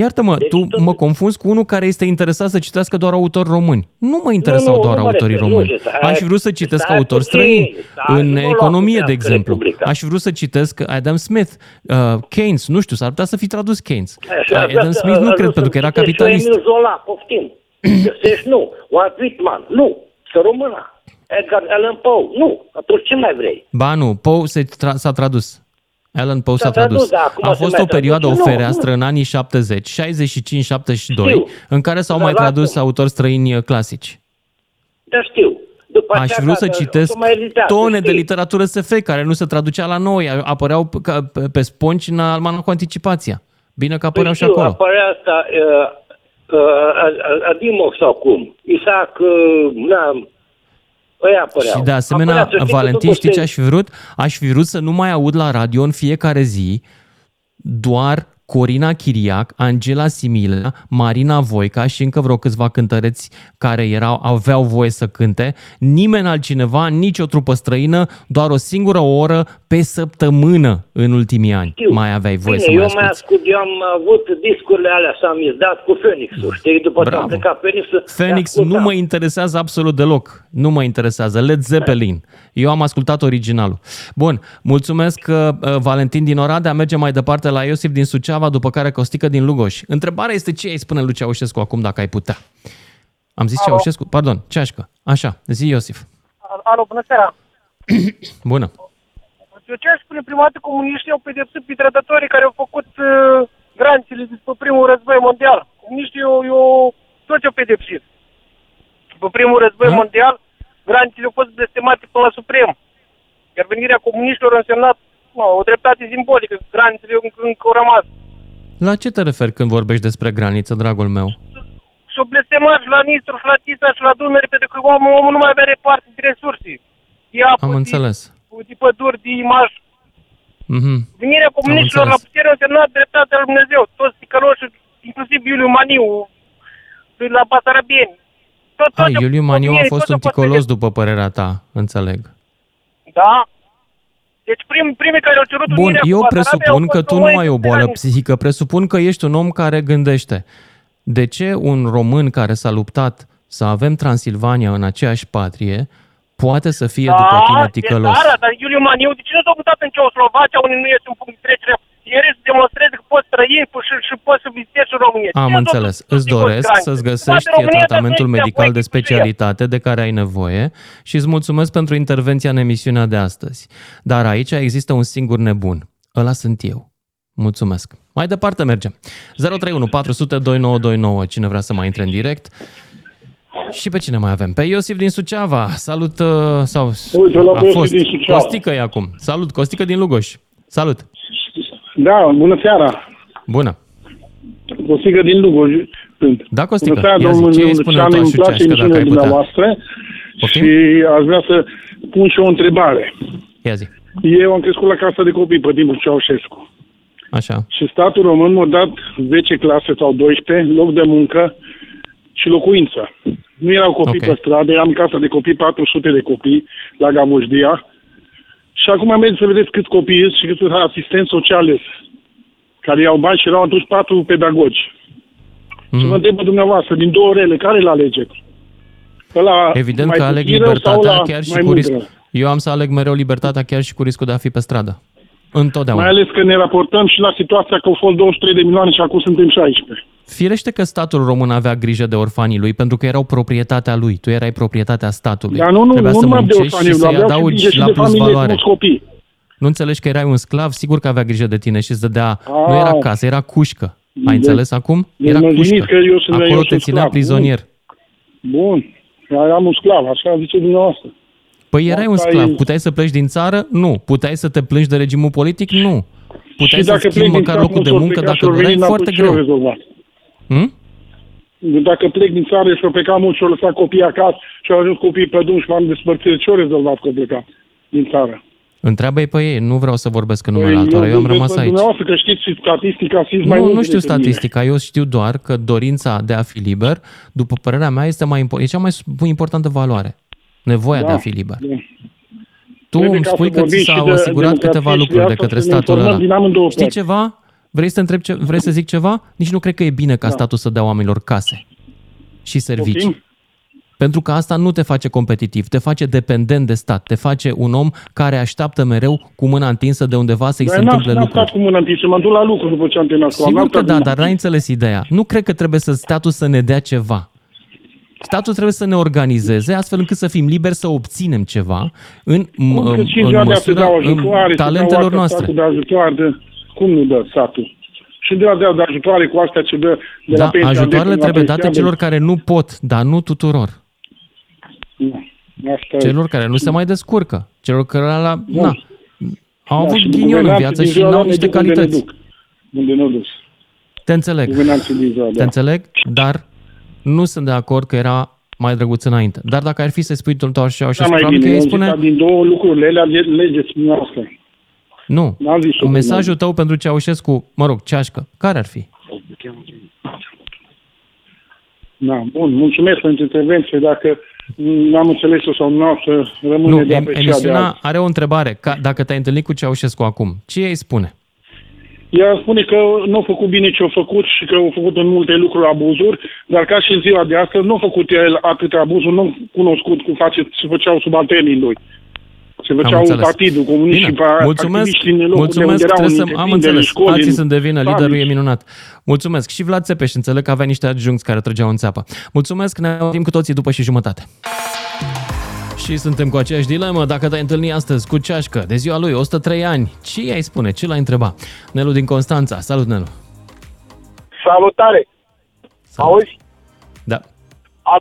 Iartă-mă, Deci tu mă confunzi cu unul care este interesat să citească doar autori români. Nu mă interesau Nu, nu, doar nu mă autorii refer, nu, români. stai- Aș fi vrut să citesc stai autori puțin, străini, stai, în nu mă lua economie, cu de Teatru exemplu. Republica. Aș fi vrut să citesc Adam Smith, uh, Keynes, nu știu, s-ar putea să fi tradus Keynes. Așa, Dar Adam asta- Smith nu a cred, vrut pentru că să era citești capitalist. Emil Zola, poftim. Găsești? Nu. Walt Whitman? Nu. Să româna. Edgar Allan Poe? Nu. Atunci ce mai vrei? Ba nu, Poe se tra- s-a tradus. Alan Poe s-a, S-a tradus, tradus. da, acum A se fost mai o perioadă, o traduce. Nu, fereastră nu. în anii 70, 65-72, Știu. în care s-au Dar mai lasă-mă. tradus autori străini uh, clasici. Da, știu. După Aș aceea, vrea să ca- citesc o mai editează, tone de știi? literatură SF care nu se traducea la noi, apăreau pe- ca- pe- pe sponci în almanacul cu anticipația. Bine că apăreau și Păi știu, acolo. apărea asta uh, uh, Adimov sau cum? Isaac, uh, na, ăia apăreau. Și de asemenea, Apărea, să știi că Valentin, totul știi ce se- aș fi vrut? Aș fi vrut să nu mai aud la radio în fiecare zi doar Corina Chiriac, Angela Simila, Marina Voica și încă vreo câțiva cântăreți care erau, aveau voie să cânte. Nimeni altcineva, nici o trupă străină, doar o singură oră pe săptămână în ultimii ani. Știu. Mai aveai voie Bine, să eu mai mai asculti. ascult, eu am avut discurile alea să am izdat cu Phoenix-ul, știi? După ce am Bravo. plecat Phoenix-ul, Phoenix le nu ascultam. mă interesează absolut deloc. Nu mă interesează. Led Zeppelin. Eu am ascultat originalul. Bun, mulțumesc uh, uh, Valentin din Oradea. Mergem mai departe la Iosif din Suceava, după care Costică din Lugoș. Întrebarea este ce îi spune lui Ceaușescu acum dacă ai putea. Am zis Alo. Ceaușescu? Pardon, Ceașcă. Așa, zi Iosif. Alo, bună seara. Bună. Eu ce aș spune prima dată comuniștii au pedepsit pe trădătorii care au făcut uh, granțele după primul război mondial. Comuniștii eu, eu tot ce au pedepsit. După primul război Da? mondial, granțele au fost blestemate până la suprem. Iar venirea comuniștilor a însemnat no, o dreptate simbolică. Granțele încă, încă au rămas. La ce te referi când vorbești despre graniță, dragul meu? S-au blestemat și la Nistru, și la Tisa, și la Dunăre, pentru că omul, omul nu mai avea parte de resurse. De apă, Am de, înțeles. de păduri, de imaj. Mhm. Venirea comuniștilor la înțeles. putere a însemnat dreptatea lui Dumnezeu. Toți ticăloșii, inclusiv Iuliu Maniu, de la Basarabieni. Tot, tot, Ah, Iuliu Maniu a toți fost un au ticolos după părerea ta, înțeleg. Da. Deci prim, primii care au cerut Bun, unirea cu eu Basarabia presupun au că fost tu nu oameni ai o boală tirani. psihică, presupun că ești un om care gândește. De ce un român care s-a luptat să avem Transilvania în aceeași patrie poate să fie după tine ticălos? Da, dar Iuliu Maniu, de ce nu s-a mutat în Ceoslovacia, unde nu este un punct de trecere? El să demonstreze că poți trăi și, și poți să vizitezi în România. Am Ce înțeles. s-a Îți făcut doresc granițe? să-ți Poate găsești România tratamentul trebuie să medical ia de voie cu ea. specialitate de care ai nevoie și îți mulțumesc pentru intervenția în emisiunea de astăzi. Dar aici există un singur nebun. Ăla sunt eu. Mulțumesc. Mai departe mergem. 031 400 2929. Cine vrea să mai intre în direct? Și pe cine mai avem? Pe Iosif din Suceava. Salut! uh, Sau, Uite, la a Iosif fost. din Suceava. Costică e acum. Salut, Costică din Lugoș. Salut! Da, bună seara. Bună! Costică din Lugoj sunt. Da, Costică, Bună seara, ia zi, domnul ce îi spune Lucian, tu îmi Așucească, place dacă ai emisiunea putea? dumneavoastră și aș vrea să pun și o întrebare. Ia zi. Eu am crescut la casa de copii pe timpul Ceaușescu Așa. și statul român m-a dat 10 clase sau 12, loc de muncă și locuință. Nu erau copii Ok. pe stradă, eram în casa de copii, 400 de copii la Gavujdia. Și acum mergeți să vedeți câți copii sunt și câți asistenți sociale sunt, care iau bani și erau atunci patru pedagogi. Mhm. Și mă întreb pe dumneavoastră, din două orele, care îl alegeți? Ăla Evident mai că aleg puțin rău sau libertatea ăla chiar și mai cu mult risc. rău? Eu am să aleg mereu libertatea chiar și cu riscul de a fi pe stradă. Întotdeauna. Mai ales că ne raportăm și la situația că au fost 23 de milioane și acum suntem 16. Firește că statul român avea grijă de orfanii lui pentru că erau proprietatea lui. Tu erai proprietatea statului. Dar nu, nu, Trebuia nu să numai de muncești orfani, și să-i aveau și adaugi grijă și la de plus familie cu valoare. mulți copii. Nu înțelegi că erai un sclav? Sigur că avea grijă de tine și îți dădea... Ah. Nu era casă, era cușcă. Ai De- înțeles acum? deci Era mă cușcă. jiniți că eu sunt- eu Acolo sunt te ținea sclav. prizonier. Bun, am un sclav, așa zice dumneavoastră. Păi erai un Asta sclav. e- Puteai să pleci din țară? Nu. Puteai să te plângi de regimul politic? Nu. Puteai și să dacă plec schimbi din măcar țară, locul de cum s-o muncă pleca dacă și-o doreai, veni înapoi, foarte ce-o greu. rezolvat? Hm? Dacă plec din țară și-o plecat mult și-o lăsat copiii acasă și-au ajuns copiii pe drum și m-am despărțit, ce-o rezolvat că au plecat din țară? Întreabă-i pe ei, nu vreau să vorbesc în numele Păi, altora, eu am vedeți, rămas pe aici. Dumneavoastră că știți și statistica, știți mai Nu, mult nu știu decât mine. statistica, eu știu doar că dorința de a fi liber, după părerea mea, este mai impor- e cea mai s- importantă valoare. Nevoia Da, de a fi liber. da. Tu Crede îmi că spui să că ți vorbim și s-au de asigurat democrație câteva și de lucruri de asta către să ne statul informăm ăla. din amândouă Știi părți. ceva? Vrei să, întreb ce, vrei să zic ceva? Nici nu cred că e bine ca Da. statul să dea oamenilor case și servicii. Poftim? Pentru că asta nu te face competitiv, te face dependent de stat, te face un om care așteaptă mereu cu mâna întinsă de undeva să-i se Dar n-am- întâmple n-am lucruri. stat cu mâna întinsă, m-am dus la lucru după ce am terminat școala. Sigur n-am că stat da, cu dar n-ai înțeles ideea. Nu cred că trebuie să statul să ne dea ceva. Statul trebuie să ne organizeze astfel încât să fim liberi să obținem ceva în, Cum în, că și în ziua de măsura dau în ajutoare, să talentelor dau asta noastre. statul De ajutoare, cum nu dă statul? Și de la de ajutoare cu astea ce dă de la Da, pensia ajutoarele de- trebuie la date pensia celor care nu pot, dar nu tuturor. de- Asta e. Celor care nu se mai descurcă. Celor care la, Da. na, au Da, avut și ghinion în guvernanții viață din și ziua nu au de niște duc unde ne calități. duc. Unde nu dus. Te înțeleg. Guvernanții din ziua de Te înțeleg, dar nu sunt de acord că era mai drăguț înainte. Dar dacă ar fi să-i spui tu așa și Da, mai probabil că bine, ei eu spune, zic, din două lucruri, ele ale- legeți dumneavoastră. Nu, N-am zis-o mesajul tău pentru Ceaușescu, mă rog, ceașcă, care ar fi? Da, bun, mulțumesc pentru intervenție. Dacă n-am înțeles-o sau nu, să rămâne Nu, de em- apreciat de emisiunea alții. are o întrebare. Ca, dacă te-ai întâlnit cu Ceaușescu acum, ce ei spune? Ea spune că nu a făcut bine ce a făcut și că a făcut în multe lucruri abuzuri, dar ca și în ziua de astăzi nu a făcut el atâtea abuzuri, nu cunoscut cu face, se făceau subalternii lui. Se Am făceau înțeles. partidul comunist Bine, și pe mulțumesc, activiștii în locul mulțumesc, de unde erau trebuie în să, am întreprinderi, înțeles, în școli, alții în sunt de vină, fabrici. liderul e minunat. Mulțumesc. Și Vlad Țepeș, înțeleg că avea niște adjuncți care trăgeau în țeapă. Mulțumesc, ne auzim cu toții după și jumătate. Și suntem cu aceeași dilemă. Dacă te-ai întâlni astăzi cu ceașcă de ziua lui, 103 ani, ce i-ai spune? Ce l-ai întreba? Nelu din Constanța. Salut, Nelu. Salutare! Auzi? Da. A,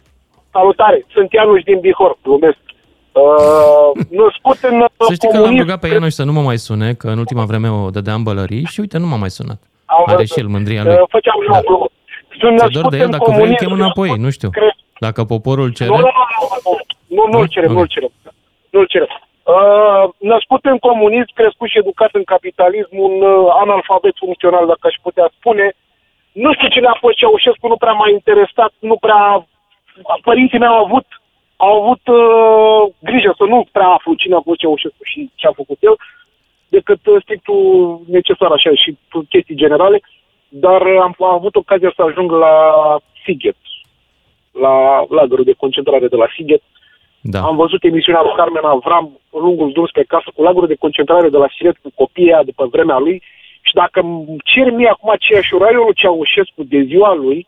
salutare! Sunt Ianuș din Bihor, glumesc. Uh, născut în uh, Să știi că l-am comunism, rugat pe Ianoș să nu mă mai sune, că în ultima vreme o dădea în bălării și uite, nu m-a mai sunat. Am Are văzut. și el mândria lui. uh, făceam și Da. o glumă. Sunt Ți-e născut dor de el? în Dacă vrei, îl comunism. chem înapoi, nu știu. Dacă poporul cere... Nu, nu, nu, nu, nu, nu-l cerem, Ok. nu-l cerem. Nu-l cerem. Uh, născut în comunism, crescut și educat în capitalism, un uh, analfabet funcțional, dacă aș putea spune. Nu știu ce le-a fost Ceaușescu, nu prea m-a interesat, nu prea... Părinții mei au avut, au avut uh, grijă să nu prea aflu cine a fost Ceaușescu și ce a făcut el, decât uh, strictul necesar așa și chestii generale, dar am, am avut ocazia să ajung la Sighet, la lagărul de concentrare de la Sighet. Da. Am văzut emisiunea lui Carmen Avram, lungul drum spre casă, cu lagărul de concentrare de la Sighet, cu copiii aia de pe vremea lui. Și dacă îmi cer mie acum aceeași uraiul lui Ceaușescu de ziua lui,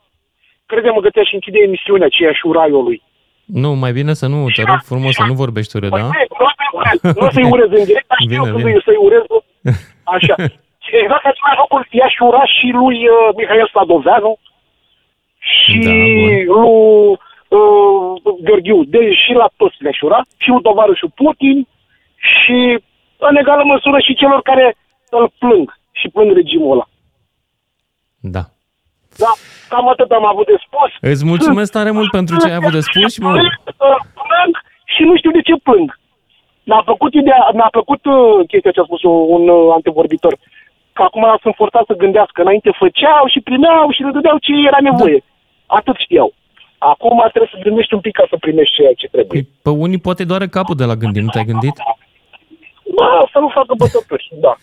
crede-mă că te-aș închide emisiunea aceeași uraiul lui. Nu, mai bine să nu, te rog frumos să nu vorbești urât, da? Nu să-i urez, nu să-i urez în direct, dar știu Bine, când bine. îi- să-i urez. Așa. Și exact ca același lucru i-aș ura și lui uh, Mihail Sladoveanu și Da, lui uh, Gheorghiu, de, și la toți le-aș uraș, și lui tovarășul Putin și în egală măsură și celor care îl plâng și plâng regimul ăla. Da. Da, cam atât am avut de spus. Îți mulțumesc tare mult pentru ce ai avut de spus și mă... plâng și nu știu de ce plâng. Mi-a plăcut ideea, mi-a plăcut uh, chestia ce a spus un uh, antevorbitor. Că acum sunt forțat să gândească. Înainte făceau și primeau și le dădeau ce era nevoie. Atât știau. Acum trebuie să gândești un pic ca să primești ceea ce trebuie. Pe unii poate doare capul de la gândit, nu te-ai gândit? Da, să nu facă bătături, da.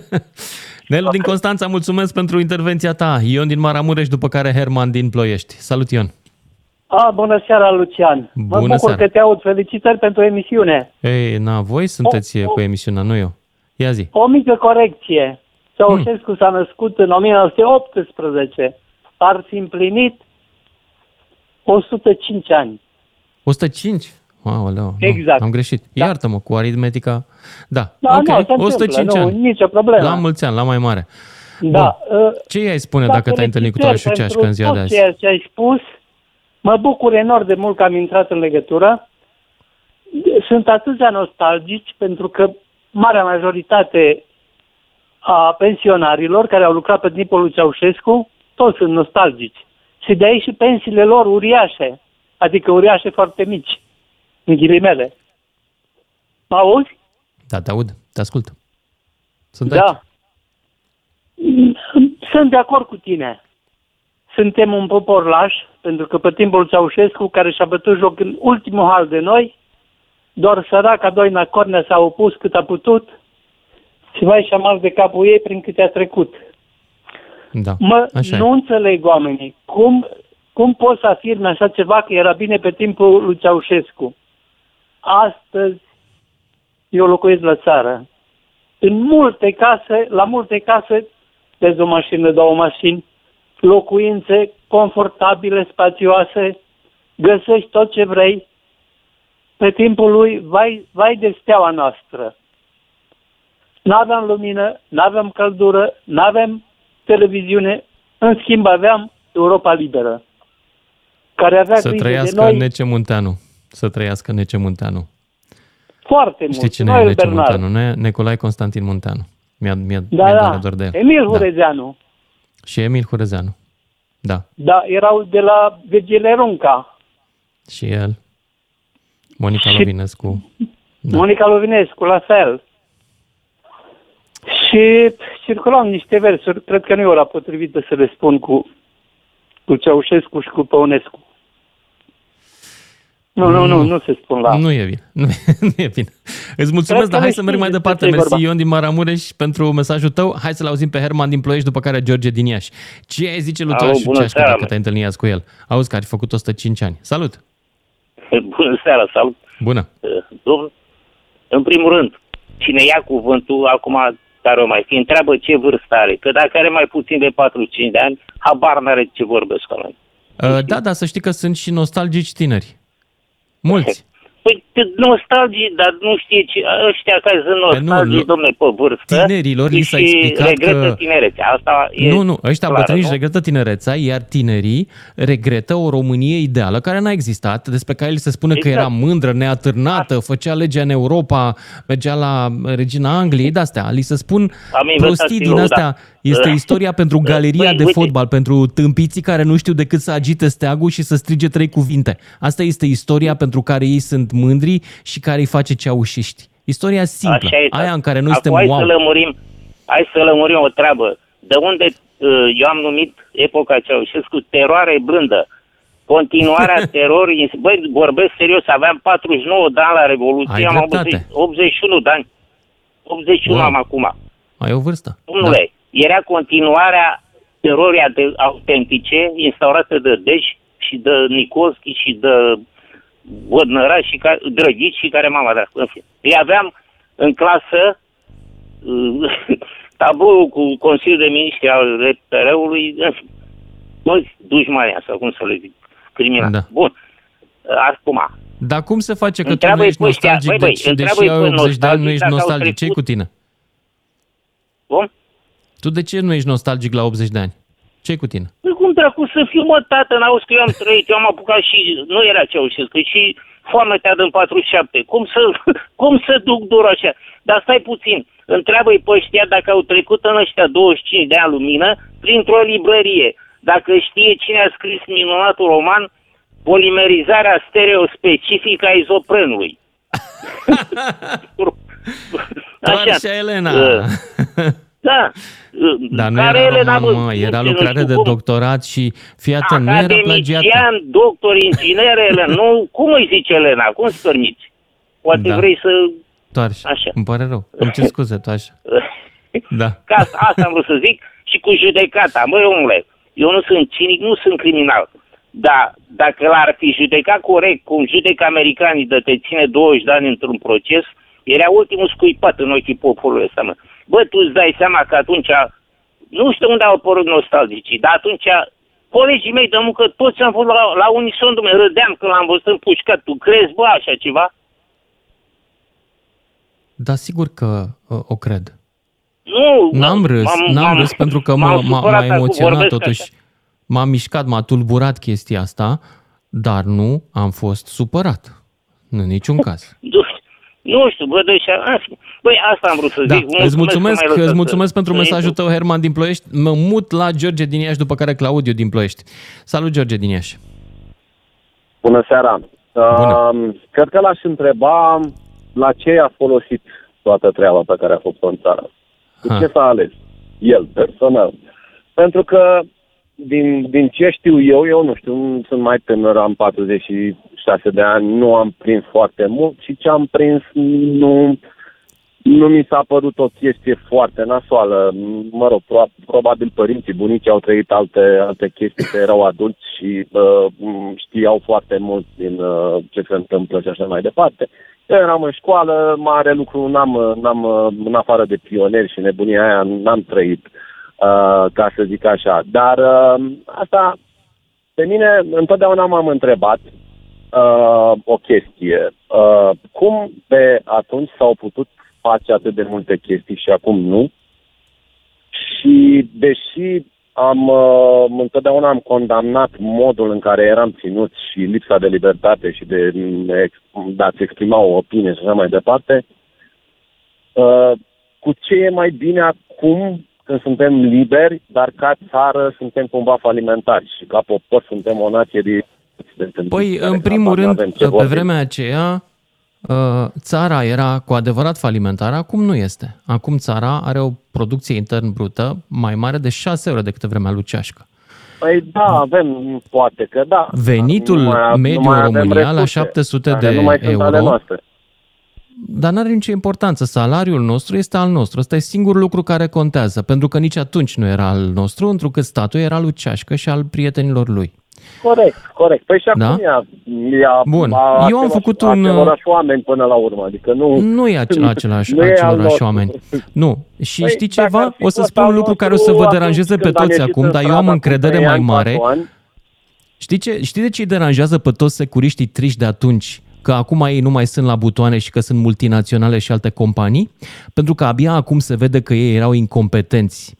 Nelu din Constanța, mulțumesc pentru intervenția ta. Ion din Maramureș, după care Herman din Ploiești. Salut, Ion! A, bună seara, Lucian. mă Bună bucur seara. că te aud. Felicitări pentru emisiune. Ei, na, voi sunteți cu emisiunea, nu eu. Ia zi. O mică corecție. Ceaușescu s-a născut în 1918. Ar fi împlinit 105 ani. 105? Aoleu, nu, Exact. am greșit. Iartă-mă cu aritmetica. Da, Da, ok, nu, se întâmplă, 105 nu, ani. nicio problemă. La mulți ani, la mai mare. Da. uh, Ce i-ai spune da, dacă te-ai întâlnit cu Toașu felicitări Ceașcă în ziua de pentru azi? tot ceea ce ai spus. Mă bucur enorm de mult că am intrat în legătură. Sunt atâția nostalgici pentru că marea majoritate a pensionarilor care au lucrat pe timpul lui Ceaușescu, toți sunt nostalgici. Și de aici și pensiile lor uriașe, adică uriașe foarte mici, în ghilimele. Mă auzi? Da, te aud, te ascult. Sunt aici. Da. Sunt de acord cu tine. Suntem un popor laș, pentru că pe timpul Ceaușescu, care și-a bătut joc în ultimul hal de noi, doar săraca Doina Cornea s-a opus cât a putut și mai și-a mars de capul ei prin câte a trecut. Da, Mă, așa nu e. înțeleg oamenii. Cum, cum poți să afirmi așa ceva că era bine pe timpul lui Ceaușescu? Astăzi eu locuiesc la țară. În multe case, la multe case, vezi o mașină, două mașini, locuințe confortabile, spațioase, găsești tot ce vrei, pe timpul lui, vai, vai de steaua noastră. N-aveam lumină, n-aveam căldură, n-aveam televiziune, în schimb aveam Europa Liberă, care avea Să grijă de trăiască noi Nece Munteanu. Să trăiască Nece Munteanu. foarte mult. Știi cine e Noel Nece Bernard. Munteanu? Ne- Nicolae Constantin Munteanu. Mi-a, mi-a, Da, mi-a da. dat doar de el. Emil Da. Hurezeanu. Și Emil Hurezeanu. Da. Da, erau de la Virgile Runca. Și el. Monica Și- Lovinescu. Da. Monica Lovinescu, la fel. Și circulam niște versuri, cred că nu e ora potrivită să le spun cu, cu Ceaușescu și cu Păunescu. Nu, nu, nu, nu se spun la... Nu e bine. Nu, nu e bine. Îți mulțumesc, Cred că dar hai le să merg știi mai despre departe. ce e Mersi vorba. Ion din Maramureș pentru mesajul tău. Hai să-l auzim pe Herman din Ploiești, după care George din Iași. Ce ai zice lui Alo, Toașu bună Ceașcă seara, dacă mă. te-ai întâlnit azi cu el? Auzi că ar fi făcut 105 ani. Salut! Bună seara, salut! Bună! Domnul, în primul rând, cine ia cuvântul, acum care o mai fi, întreabă ce vârstă are. Că dacă are mai puțin de 45 de ani, habar n-are ce vorbesc cu noi. Uh, da, da, să știi că sunt și nostalgici tineri. Mulți. Păi, te- nostalgii, dar nu știe ce, ăștia care sunt nostalgii, nu. domne, pe vârstă. Tinerilor li s-a și explicat regretă că- tinerețea. Asta e Nu, nu, ăștia clară, bătrâni își nu? regretă tinerețea, iar tinerii regretă o Românie ideală care n-a existat, despre care li se spune că Exact. era mândră, neatârnată, făcea legea în Europa, mergea la regina Angliei, de-astea. Li se spun Am inventat prostii din stilul, astea. da. Este Da. istoria pentru galeria Păi, de uite. fotbal, pentru tâmpiții care nu știu decât să agite steagul și să strige trei cuvinte. Asta este istoria pentru care ei sunt mândri și care îi face ceaușiști. Istoria simplă, Așa este. aia în care noi Acum suntem hai wow. să lămurim, hai să lămurim o treabă. De unde uh, eu am numit epoca Ceaușescu teroare blândă. Continuarea terorii, băi, vorbesc serios, aveam 49 de ani la Revoluție, Ai am avut dreptate. 81 de ani. 81 Wow. am acum. Ai o vârstă. Domnule, era continuarea terorii ade- autentice instaurate de Dej și de Nicolski și de Vodnăra și ca, Drăghici și care mama dar în fine. Îi aveam în clasă uh, tablou cu Consiliul de Ministri al RPR-ului, în fine, toți dușmani, sau cum să le zic, criminali. Da. Bun. Acum, Dar cum se face că tu Întreabă-i nu ești pe ăștia, nostalgic, băi, băi, deci, deși întreabă-i ai pe 80 de ani, nu nostalgici ești dacă au nostalgic? ce cu trecut- tine? cum? Tu de ce nu ești nostalgic la 80 de ani? ce cu tine? Păi cum dracu să fiu, mă, tată, n-auzi că eu am trăit, eu am apucat și nu era Ceaușescu, și foamea te în 47. Cum să, cum să duc dur așa? Dar stai puțin, întreabă-i pe ăștia dacă au trecut în ăștia 25 de ani lumină printr-o librărie. Dacă știe cine a scris minunatul roman Polimerizarea stereospecifică a izoprenului. Toarșa Elena! Uh, Da. Dar nu Care era Elena, roman, bă, mă, nu era știu, nu lucrare știu de cum. doctorat și fii atent, nu era plagiată. Academician, doctor, inginer, Elena. Nu, cum îi zice Elena? Cum îți permiți? Poate Da. vrei să... Toarșa, Așa. îmi pare rău. Îmi cer scuze, Toarșa. Da. Ca asta, asta am vrut să zic și cu judecata. Măi, omule, eu nu sunt cinic, nu sunt criminal. Dar dacă l-ar fi judecat corect, cum judecă americanii de te ține 20 de ani într-un proces, era ultimul scuipat în ochii poporului ăsta, mă. Bă, tu îți dai seama că atunci, nu știu unde au apărut nostalgicii, dar atunci colegii mei de muncă, toți am fost la, la unison, dumne, râdeam când l-am văzut împușcat. Tu crezi, bă, așa ceva? Da, sigur că uh, o cred. Nu, N-am râs, m-am- n-am m-am- râs pentru că m-am m-a, m-a, supărat m-a acum, emoționat vorbesc totuși. așa. M-a mișcat, m-a tulburat chestia asta, dar nu am fost supărat. În niciun caz. Nu știu, nu știu, bă, deci, în fine. băi, asta am vrut să Da, zic. îți mulțumesc, că m-ai lăsat îți să- mulțumesc pentru să mesajul intru. tău, Herman din Ploiești. Mă mut la George din Iași, după care Claudiu din Ploiești. Salut, George din Iași. Bună seara! Uh, cred că l-aș întreba la ce a folosit toată treaba pe care a făcut-o în țară. Cu Ha. ce s-a ales? El, personal. Pentru că, din, din ce știu eu, eu nu știu, sunt mai tânăr, am 46 de ani, nu am prins foarte mult și ce am prins nu, nu mi s-a părut o chestie foarte nasoală. Mă rog, pro- probabil părinții, bunicii au trăit alte, alte chestii, că erau adulți și uh, m, știau foarte mult din uh, ce se întâmplă și așa mai departe. Eu eram în școală, mare lucru n-am, n-am, în afară de pionieri și nebunia aia, n-am trăit, uh, ca să zic așa. Dar uh, asta, pe mine, întotdeauna m-am întrebat uh, o chestie. Uh, cum pe atunci s-au putut face atât de multe chestii și acum nu? Și deși am uh, întotdeauna am condamnat modul în care eram ținuți și lipsa de libertate și de, de a-ți exprima o opinie și așa mai departe, uh, cu ce e mai bine acum când suntem liberi, dar ca țară suntem cumva falimentari și ca popor suntem o nație de... Păi, în primul rând, pe vremea aceea, Uh, țara era cu adevărat falimentară, acum nu este. Acum țara are o producție intern brută mai mare de 6 euro decât vremea lucească. Păi da, avem, poate că da. Venitul mai, mediu în România la 700 de nu mai euro. Dar nu are nicio importanță. Salariul nostru este al nostru. Ăsta e singurul lucru care contează, pentru că nici atunci nu era al nostru, întrucât statul era lui Ceașcă și al prietenilor lui. Corect, corect. Păi și acum da? ea, ea Bun, a, eu am făcut un... Acelorași oameni până la urmă, adică nu... Nu e acel, același, nu acelorași oameni. Nu. Și păi, știi ceva? O să spun un lucru care o să vă deranjeze pe toți acum, dar eu am încredere mai mare. Știi, ce, știi de ce îi deranjează pe toți securiștii triști de atunci? Că acum ei nu mai sunt la butoane și că sunt multinaționale și alte companii? Pentru că abia acum se vede că ei erau incompetenți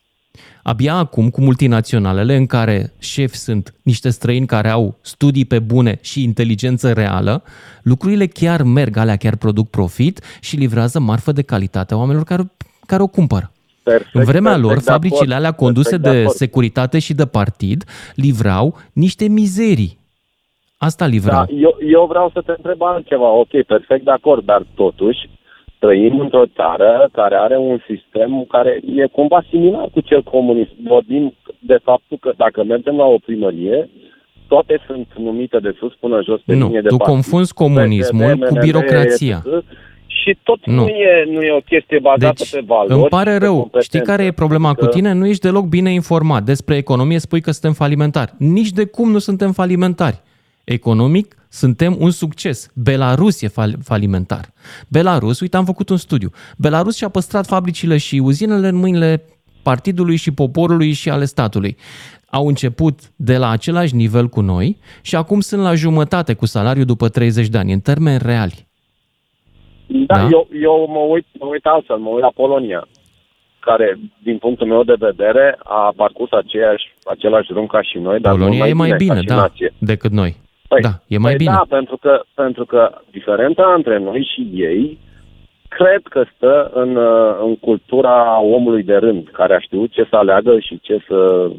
Abia acum, cu multinaționalele, în care șefi sunt niște străini care au studii pe bune și inteligență reală, lucrurile chiar merg, alea chiar produc profit și livrează marfă de calitate a oamenilor care, care o cumpără. Perfect, în vremea perfect, lor, fabricile alea conduse de, de securitate și de partid livrau niște mizerii. Asta livrau. Da, eu, eu vreau să te întreb altceva. Ok, perfect, de acord, dar totuși trăim într-o țară care are un sistem care e cumva similar cu cel comunist. Vorbim de faptul că dacă mergem la o primărie, toate sunt numite de sus până jos pe nu, linie de tu confunzi comunismul cu birocrația. Și tot nu. Nu, e, nu e o chestie bazată deci, pe valori. Îmi pare rău. Știi care e problema că... cu tine? Nu ești deloc bine informat. Despre economie spui că suntem falimentari. Nici de cum nu suntem falimentari. Economic suntem un succes. Belarus e fal- falimentar. Belarus, uite, am făcut un studiu. Belarus și-a păstrat fabricile și uzinele în mâinile partidului și poporului și ale statului. Au început de la același nivel cu noi și acum sunt la jumătate cu salariul după 30 de ani, în termeni reali. Da, da? Eu, eu mă, uit, mă uit altfel, mă uit la Polonia, care, din punctul meu de vedere, a parcurs aceeași, același drum ca și noi, dar Polonia mai e mai bine, bine da, nație. decât noi. Păi, da, e mai păi bine. Da, pentru că, pentru că diferența între noi și ei cred că stă în, uh, în cultura omului de rând, care a știut ce să aleagă și ce să...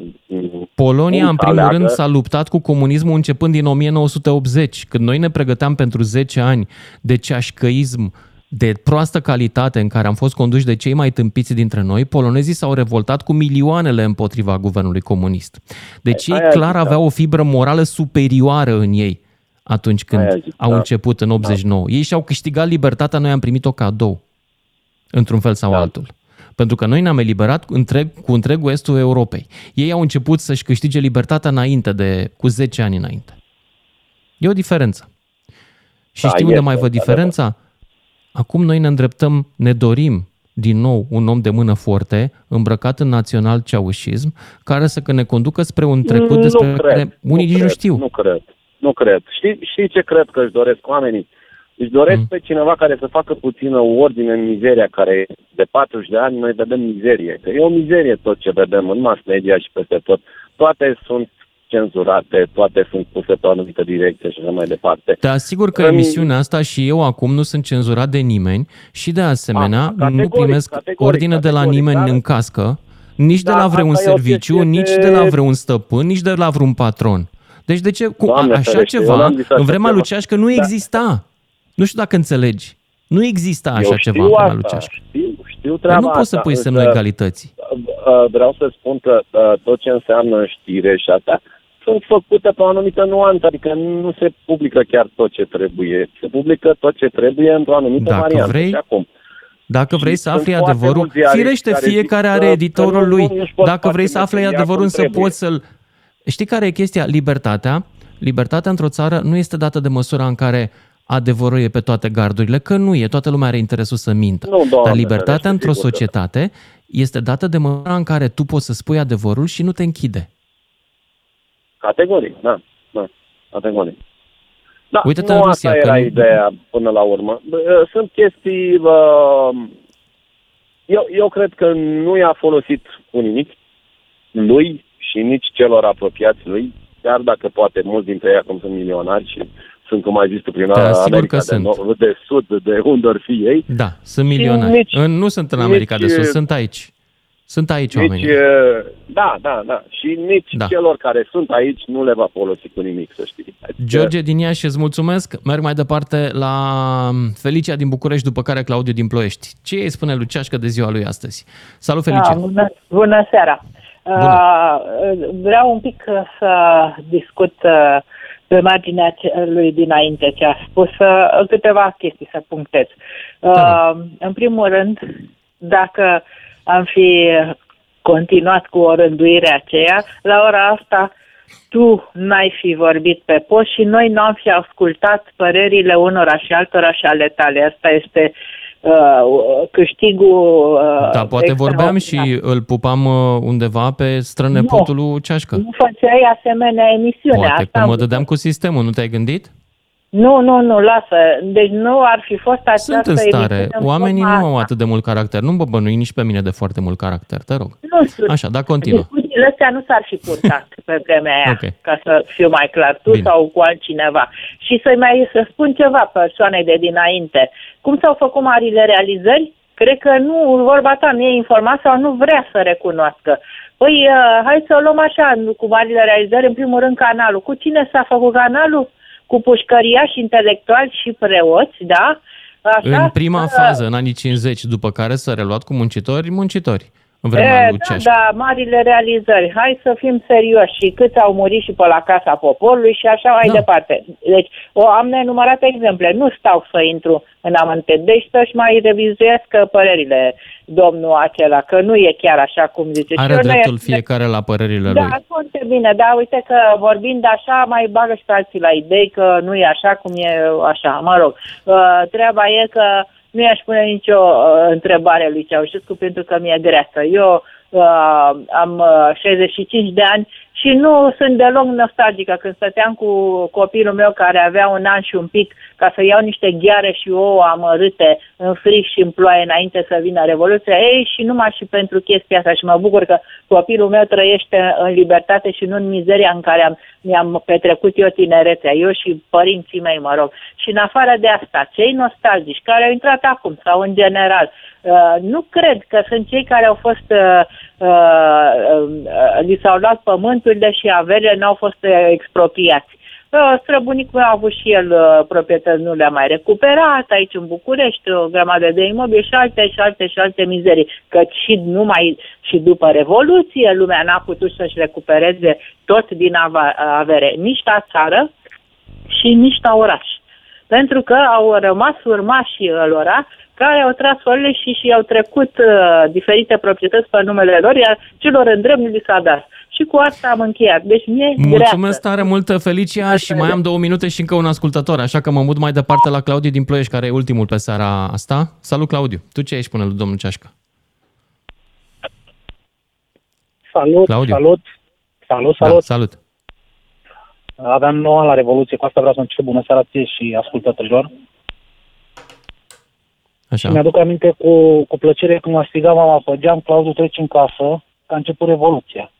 Polonia, în primul aleagă. rând, s-a luptat cu comunismul începând din 1980, când noi ne pregăteam pentru 10 ani de ceașcăism de proastă calitate în care am fost conduși de cei mai tâmpiți dintre noi, polonezii s-au revoltat cu milioanele împotriva guvernului comunist. Deci ei clar aveau o fibră morală superioară în ei atunci când Aia zic, au da. început în 89. Ei și-au câștigat libertatea, noi am primit-o cadou, într-un fel sau altul. Pentru că noi ne-am eliberat cu, întreg, cu întregul estul Europei. Ei au început să-și câștige libertatea înainte de, cu 10 ani înainte. E o diferență. Și Da, știi unde este, mai văd într-adevăr. diferența? Acum noi ne îndreptăm, ne dorim din nou un om de mână forte, îmbrăcat în național ceaușism, care să ne conducă spre un trecut Nu despre cred, care unii nici cred, nu știu. Nu cred, nu cred. Știi, știi ce cred că își doresc oamenii? Își doresc Mm. pe cineva care să facă puțină ordine în mizeria care de 40 de ani noi vedem mizerie. Că e o mizerie tot ce vedem în mass media și peste tot. Toate sunt cenzurate, toate sunt puse pe o anumită direcție și așa mai departe. Te asigur că În- emisiunea asta și eu acum nu sunt cenzurat de nimeni și de asemenea Ah, categoric, nu primesc categoric, ordine de la categoric, nimeni dar- în cască, nici de Da, la vreun asta e o serviciu, chestie nici de- de la vreun stăpân, nici de la vreun patron. Deci de ce? Cu, Doamne așa ferește, eu ceva, n-am zis așa în vremea ceva. lui Ceașcă nu Da. exista. Nu știu dacă înțelegi. Nu exista așa Eu ceva știu în vremea asta, lui Ceașcă. Știu, știu Dar treaba nu poți să asta, pui semnul însă, egalității. uh, Vreau să spun că uh, tot ce înseamnă știre și asta sunt făcute pe o anumită nuanță, adică nu se publică chiar tot ce trebuie. Se publică tot ce trebuie într-o anumită Dacă variantă. vrei, Și acum, Dacă vrei să sunt afli foarte adevărul, mulți ziariști firește, care zic fiecare că- are că editorul nu- lui. nu își pot Dacă face vrei să afli meseria adevărul, cum însă trebuie. poți să-l... Știi care e chestia? Libertatea. Libertatea într-o țară nu este dată de măsura în care adevărul e pe toate gardurile, că nu e, toată lumea are interesul să mintă. Nu, Doamne Dar libertatea ferește, într-o sigur că da. societate este dată de măsura în care tu poți să spui adevărul și nu te închide. categoric, da, da, categoric. Da, Uite-te nu în Rusia, asta era că- ideea până la urmă. Bă, Sunt chestii... bă, Eu, eu cred că nu i-a folosit cu nimic lui și nici celor apropiați lui, chiar dacă poate mulți dintre ei acum sunt milionari și sunt, cum ai zis tu, prin Da, sigur America că de, sunt. nord, de sud, de unde or fi ei. Da, sunt Și milionari. nici- În- nu sunt în America de nici, Sud, e, sunt aici. Sunt aici Nici, oamenii. e, da, da, da. Și nici Da. celor care sunt aici nu le va folosi cu nimic, să știi. Adică, George din Iași, îți mulțumesc. Merg mai departe la Felicia din București, după care Claudiu din Ploiești. Ce îi spune lui Ceașcă de ziua lui astăzi? Salut, Felicia! Da, bună, bună seara! Uh, vreau un pic uh, să discut uh, pe marginea lui dinainte ce a spus, uh, câteva chestii să punctez. Uh, în primul rând, dacă am fi continuat cu o rânduire aceea, la ora asta tu n-ai fi vorbit pe post și noi nu am fi ascultat părerile unora și altora și ale tale. Asta este uh, câștigul uh, Da, poate vorbeam extraordinar. și îl pupam uh, undeva pe strănepotul lui Ceașcă. Nu făceai asemenea emisiune. Poate Asta că am mă vrut. dădeam cu sistemul, nu te-ai gândit? Nu, nu, nu, lasă. Deci nu ar fi fost această Sunt în stare. emisiune în Oamenii nu forma au asta. atât de mult caracter. Nu mă bănui nici pe mine de foarte mult caracter, te rog. Nu știu. Așa, da, continuă. Discuțiile astea nu s-ar fi purtat pe vremea aia, Ok. ca să fiu mai clar, tu Bine. sau cu altcineva. Și să mai să spun ceva persoanei de dinainte. Cum s-au făcut marile realizări? Cred că nu, vorba ta nu e informat sau nu vrea să recunoască. Păi, uh, hai să o luăm așa, cu marile realizări, în primul rând canalul. Cu cine s-a făcut canalul? Cu pușcăriași intelectuali și preoți, da? Așa? În prima Uh, fază, în anii 50, după care s-a reluat cu muncitori, muncitori. În vremea E, lui da, Ceașcă. da, marile realizări. Hai să fim serioși. Și câți au murit și pe la Casa Poporului și așa mai Da. departe. Deci, o, am nenumărate exemple. Nu stau să intru în amănte. Deci să-și mai revizuiască părerile domnul acela, că nu e chiar așa cum zice. Și Are eu nu dreptul e- fiecare la părerile da, lui. foarte bine, da, uite că vorbind așa, mai bagă și pe alții la idei că nu e așa cum e așa, mă rog. Uh, treaba e că nu i-aș pune nicio uh, întrebare lui Ceaușescu pentru că mi-e greață. Eu uh, am uh, 65 de ani și nu sunt deloc nostalgică când stăteam cu copilul meu care avea un an și un pic ca să iau niște gheare și ouă amărâte în frig și în ploaie înainte să vină Revoluția. Ei, și numai și pentru chestia asta și mă bucur că copilul meu trăiește în libertate și nu în mizeria în care am, mi-am petrecut eu tinerețea, eu și părinții mei, mă rog. Și în afară de asta, cei nostalgici care au intrat acum sau în general, uh, nu cred că sunt cei care au fost, uh, uh, uh, li s-au luat pământurile și averile, n-au fost uh, expropriați. Uh, Străbunicul meu a avut și el uh, proprietăți, nu le-a mai recuperat, aici în București, o grămadă de imobili și alte și alte și alte mizerii. Că și numai și după Revoluție lumea n-a putut să-și recupereze tot din ava- avere, nici la țară și nici la oraș. Pentru că au rămas urmașii lor care au tras forile și și au trecut uh, diferite proprietăți pe numele lor, iar celor în drept nu li s-a dat. Și cu asta am încheiat. Deci mie Mulțumesc tare mult, Felicia, și mai am două minute și încă un ascultător, așa că mă mut mai departe la Claudiu din Ploiești, care e ultimul pe seara asta. Salut, Claudiu. Tu ce ai spune lui domnul Ceașcă? Salut, Claudiu. salut, salut, Da, salut. Salut. Aveam 9 ani la Revoluție, cu asta vreau să încep bună seara ție și ascultătorilor. Așa. Și mi-aduc aminte cu, cu plăcere când m-a strigat mama pe geam, Claudiu, treci în casă, că a început Revoluția.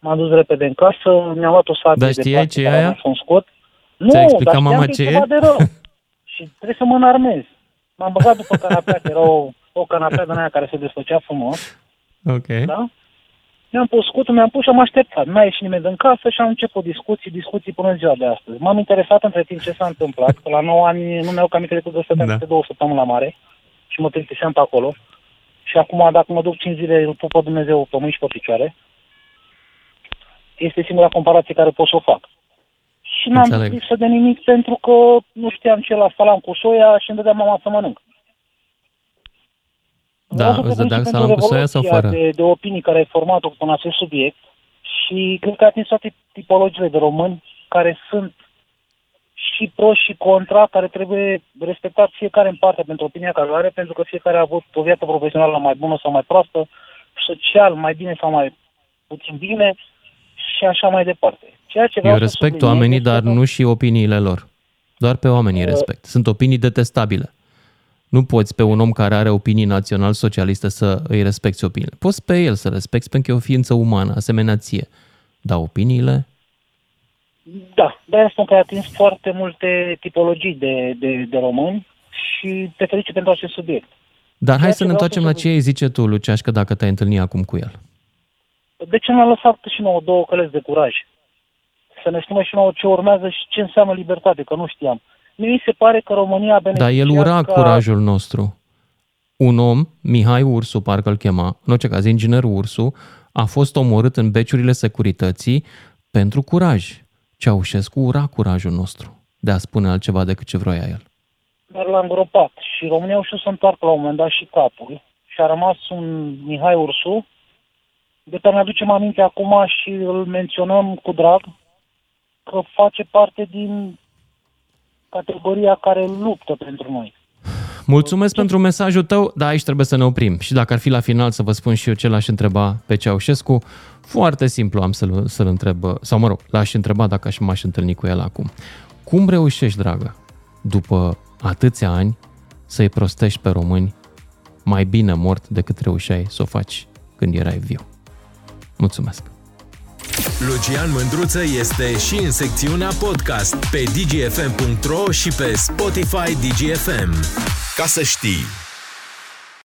M-am dus repede în casă, mi-am luat o sabie Dar de știai plastic ce e care aia? avea și un scot. Nu, Ți-a explicat dar știam mama că ce e? ceva de rău. și trebuie să mă înarmez. M-am băgat după canapea, că era o, o canapea din aia care se desfăcea frumos. Ok. Da? Mi-am pus scutul, mi-am pus și am așteptat. N-a ieșit nimeni din casă și am început discuții, discuții până în ziua de astăzi. M-am interesat între timp ce s-a întâmplat, că la 9 ani nu mi-au cam decât de stăteam Da. da. două săptămâni la mare și mă plictiseam pe acolo. Și acum, dacă mă duc 5 zile, îl pupă Dumnezeu pe mâini și pe picioare. Este singura comparație care pot să o fac. Și n-am Înțeleg. lipsă de nimic pentru că nu știam ce la salam cu soia și îmi dădea mama să mănânc. Da, Vreau să îți dădea felicit salam pentru cu soia sau revoluția fără? De, de opinii care ai format-o pe acest subiect și cred că a atins toate tipologiile de români care sunt și pro și contra, care trebuie respectat fiecare în parte pentru opinia care o are, pentru că fiecare a avut o viață profesională mai bună sau mai proastă, social mai bine sau mai puțin bine și așa mai departe. Ceea ce vreau Eu să respect subliniez oamenii, este dar că- nu și opiniile lor. Doar pe oamenii Uh. respect. Sunt opinii detestabile. Nu poți pe un om care are opinii național-socialiste să îi respecti opiniile. Poți pe el să respecti pentru că e o ființă umană, asemenea ție. Dar opiniile, Da, de-aia spun că ai atins foarte multe tipologii de, de, de români și te felicit pentru acest subiect. Dar hai Ceea să ce ne vreau întoarcem să la zic- ce îi zice tu, Luceașcă, dacă te-ai întâlnit acum cu el. De ce ne-a lăsat și nouă două călăți de curaj? Să ne spună și nouă ce urmează și ce înseamnă libertate, că nu știam. Mie mi se pare că România a Dar beneficiat el ura ca... curajul nostru. Un om, Mihai Ursu, parcă îl chema, în orice caz, inginerul Ursu, a fost omorât în beciurile securității pentru curaj. Ceaușescu ura curajul nostru de a spune altceva decât ce vroia el. Dar l-a îngropat și România au știut să întoarcă la un moment dat și capul și a rămas un Mihai Ursu de care ne aducem aminte acum și îl menționăm cu drag că face parte din categoria care luptă pentru noi. Mulțumesc pentru mesajul tău, dar aici trebuie să ne oprim. Și dacă ar fi la final să vă spun și eu ce l-aș întreba pe Ceaușescu, foarte simplu am să-l, să-l întreb, sau mă rog, l-aș întreba dacă aș m-aș întâlni cu el acum. Cum reușești, dragă, după atâția ani, să-i prostești pe români mai bine mort decât reușeai să o faci când erai viu? Mulțumesc! Lucian Mândruță este și în secțiunea podcast pe dgfm.ro și pe Spotify DGFM. Ca să știi!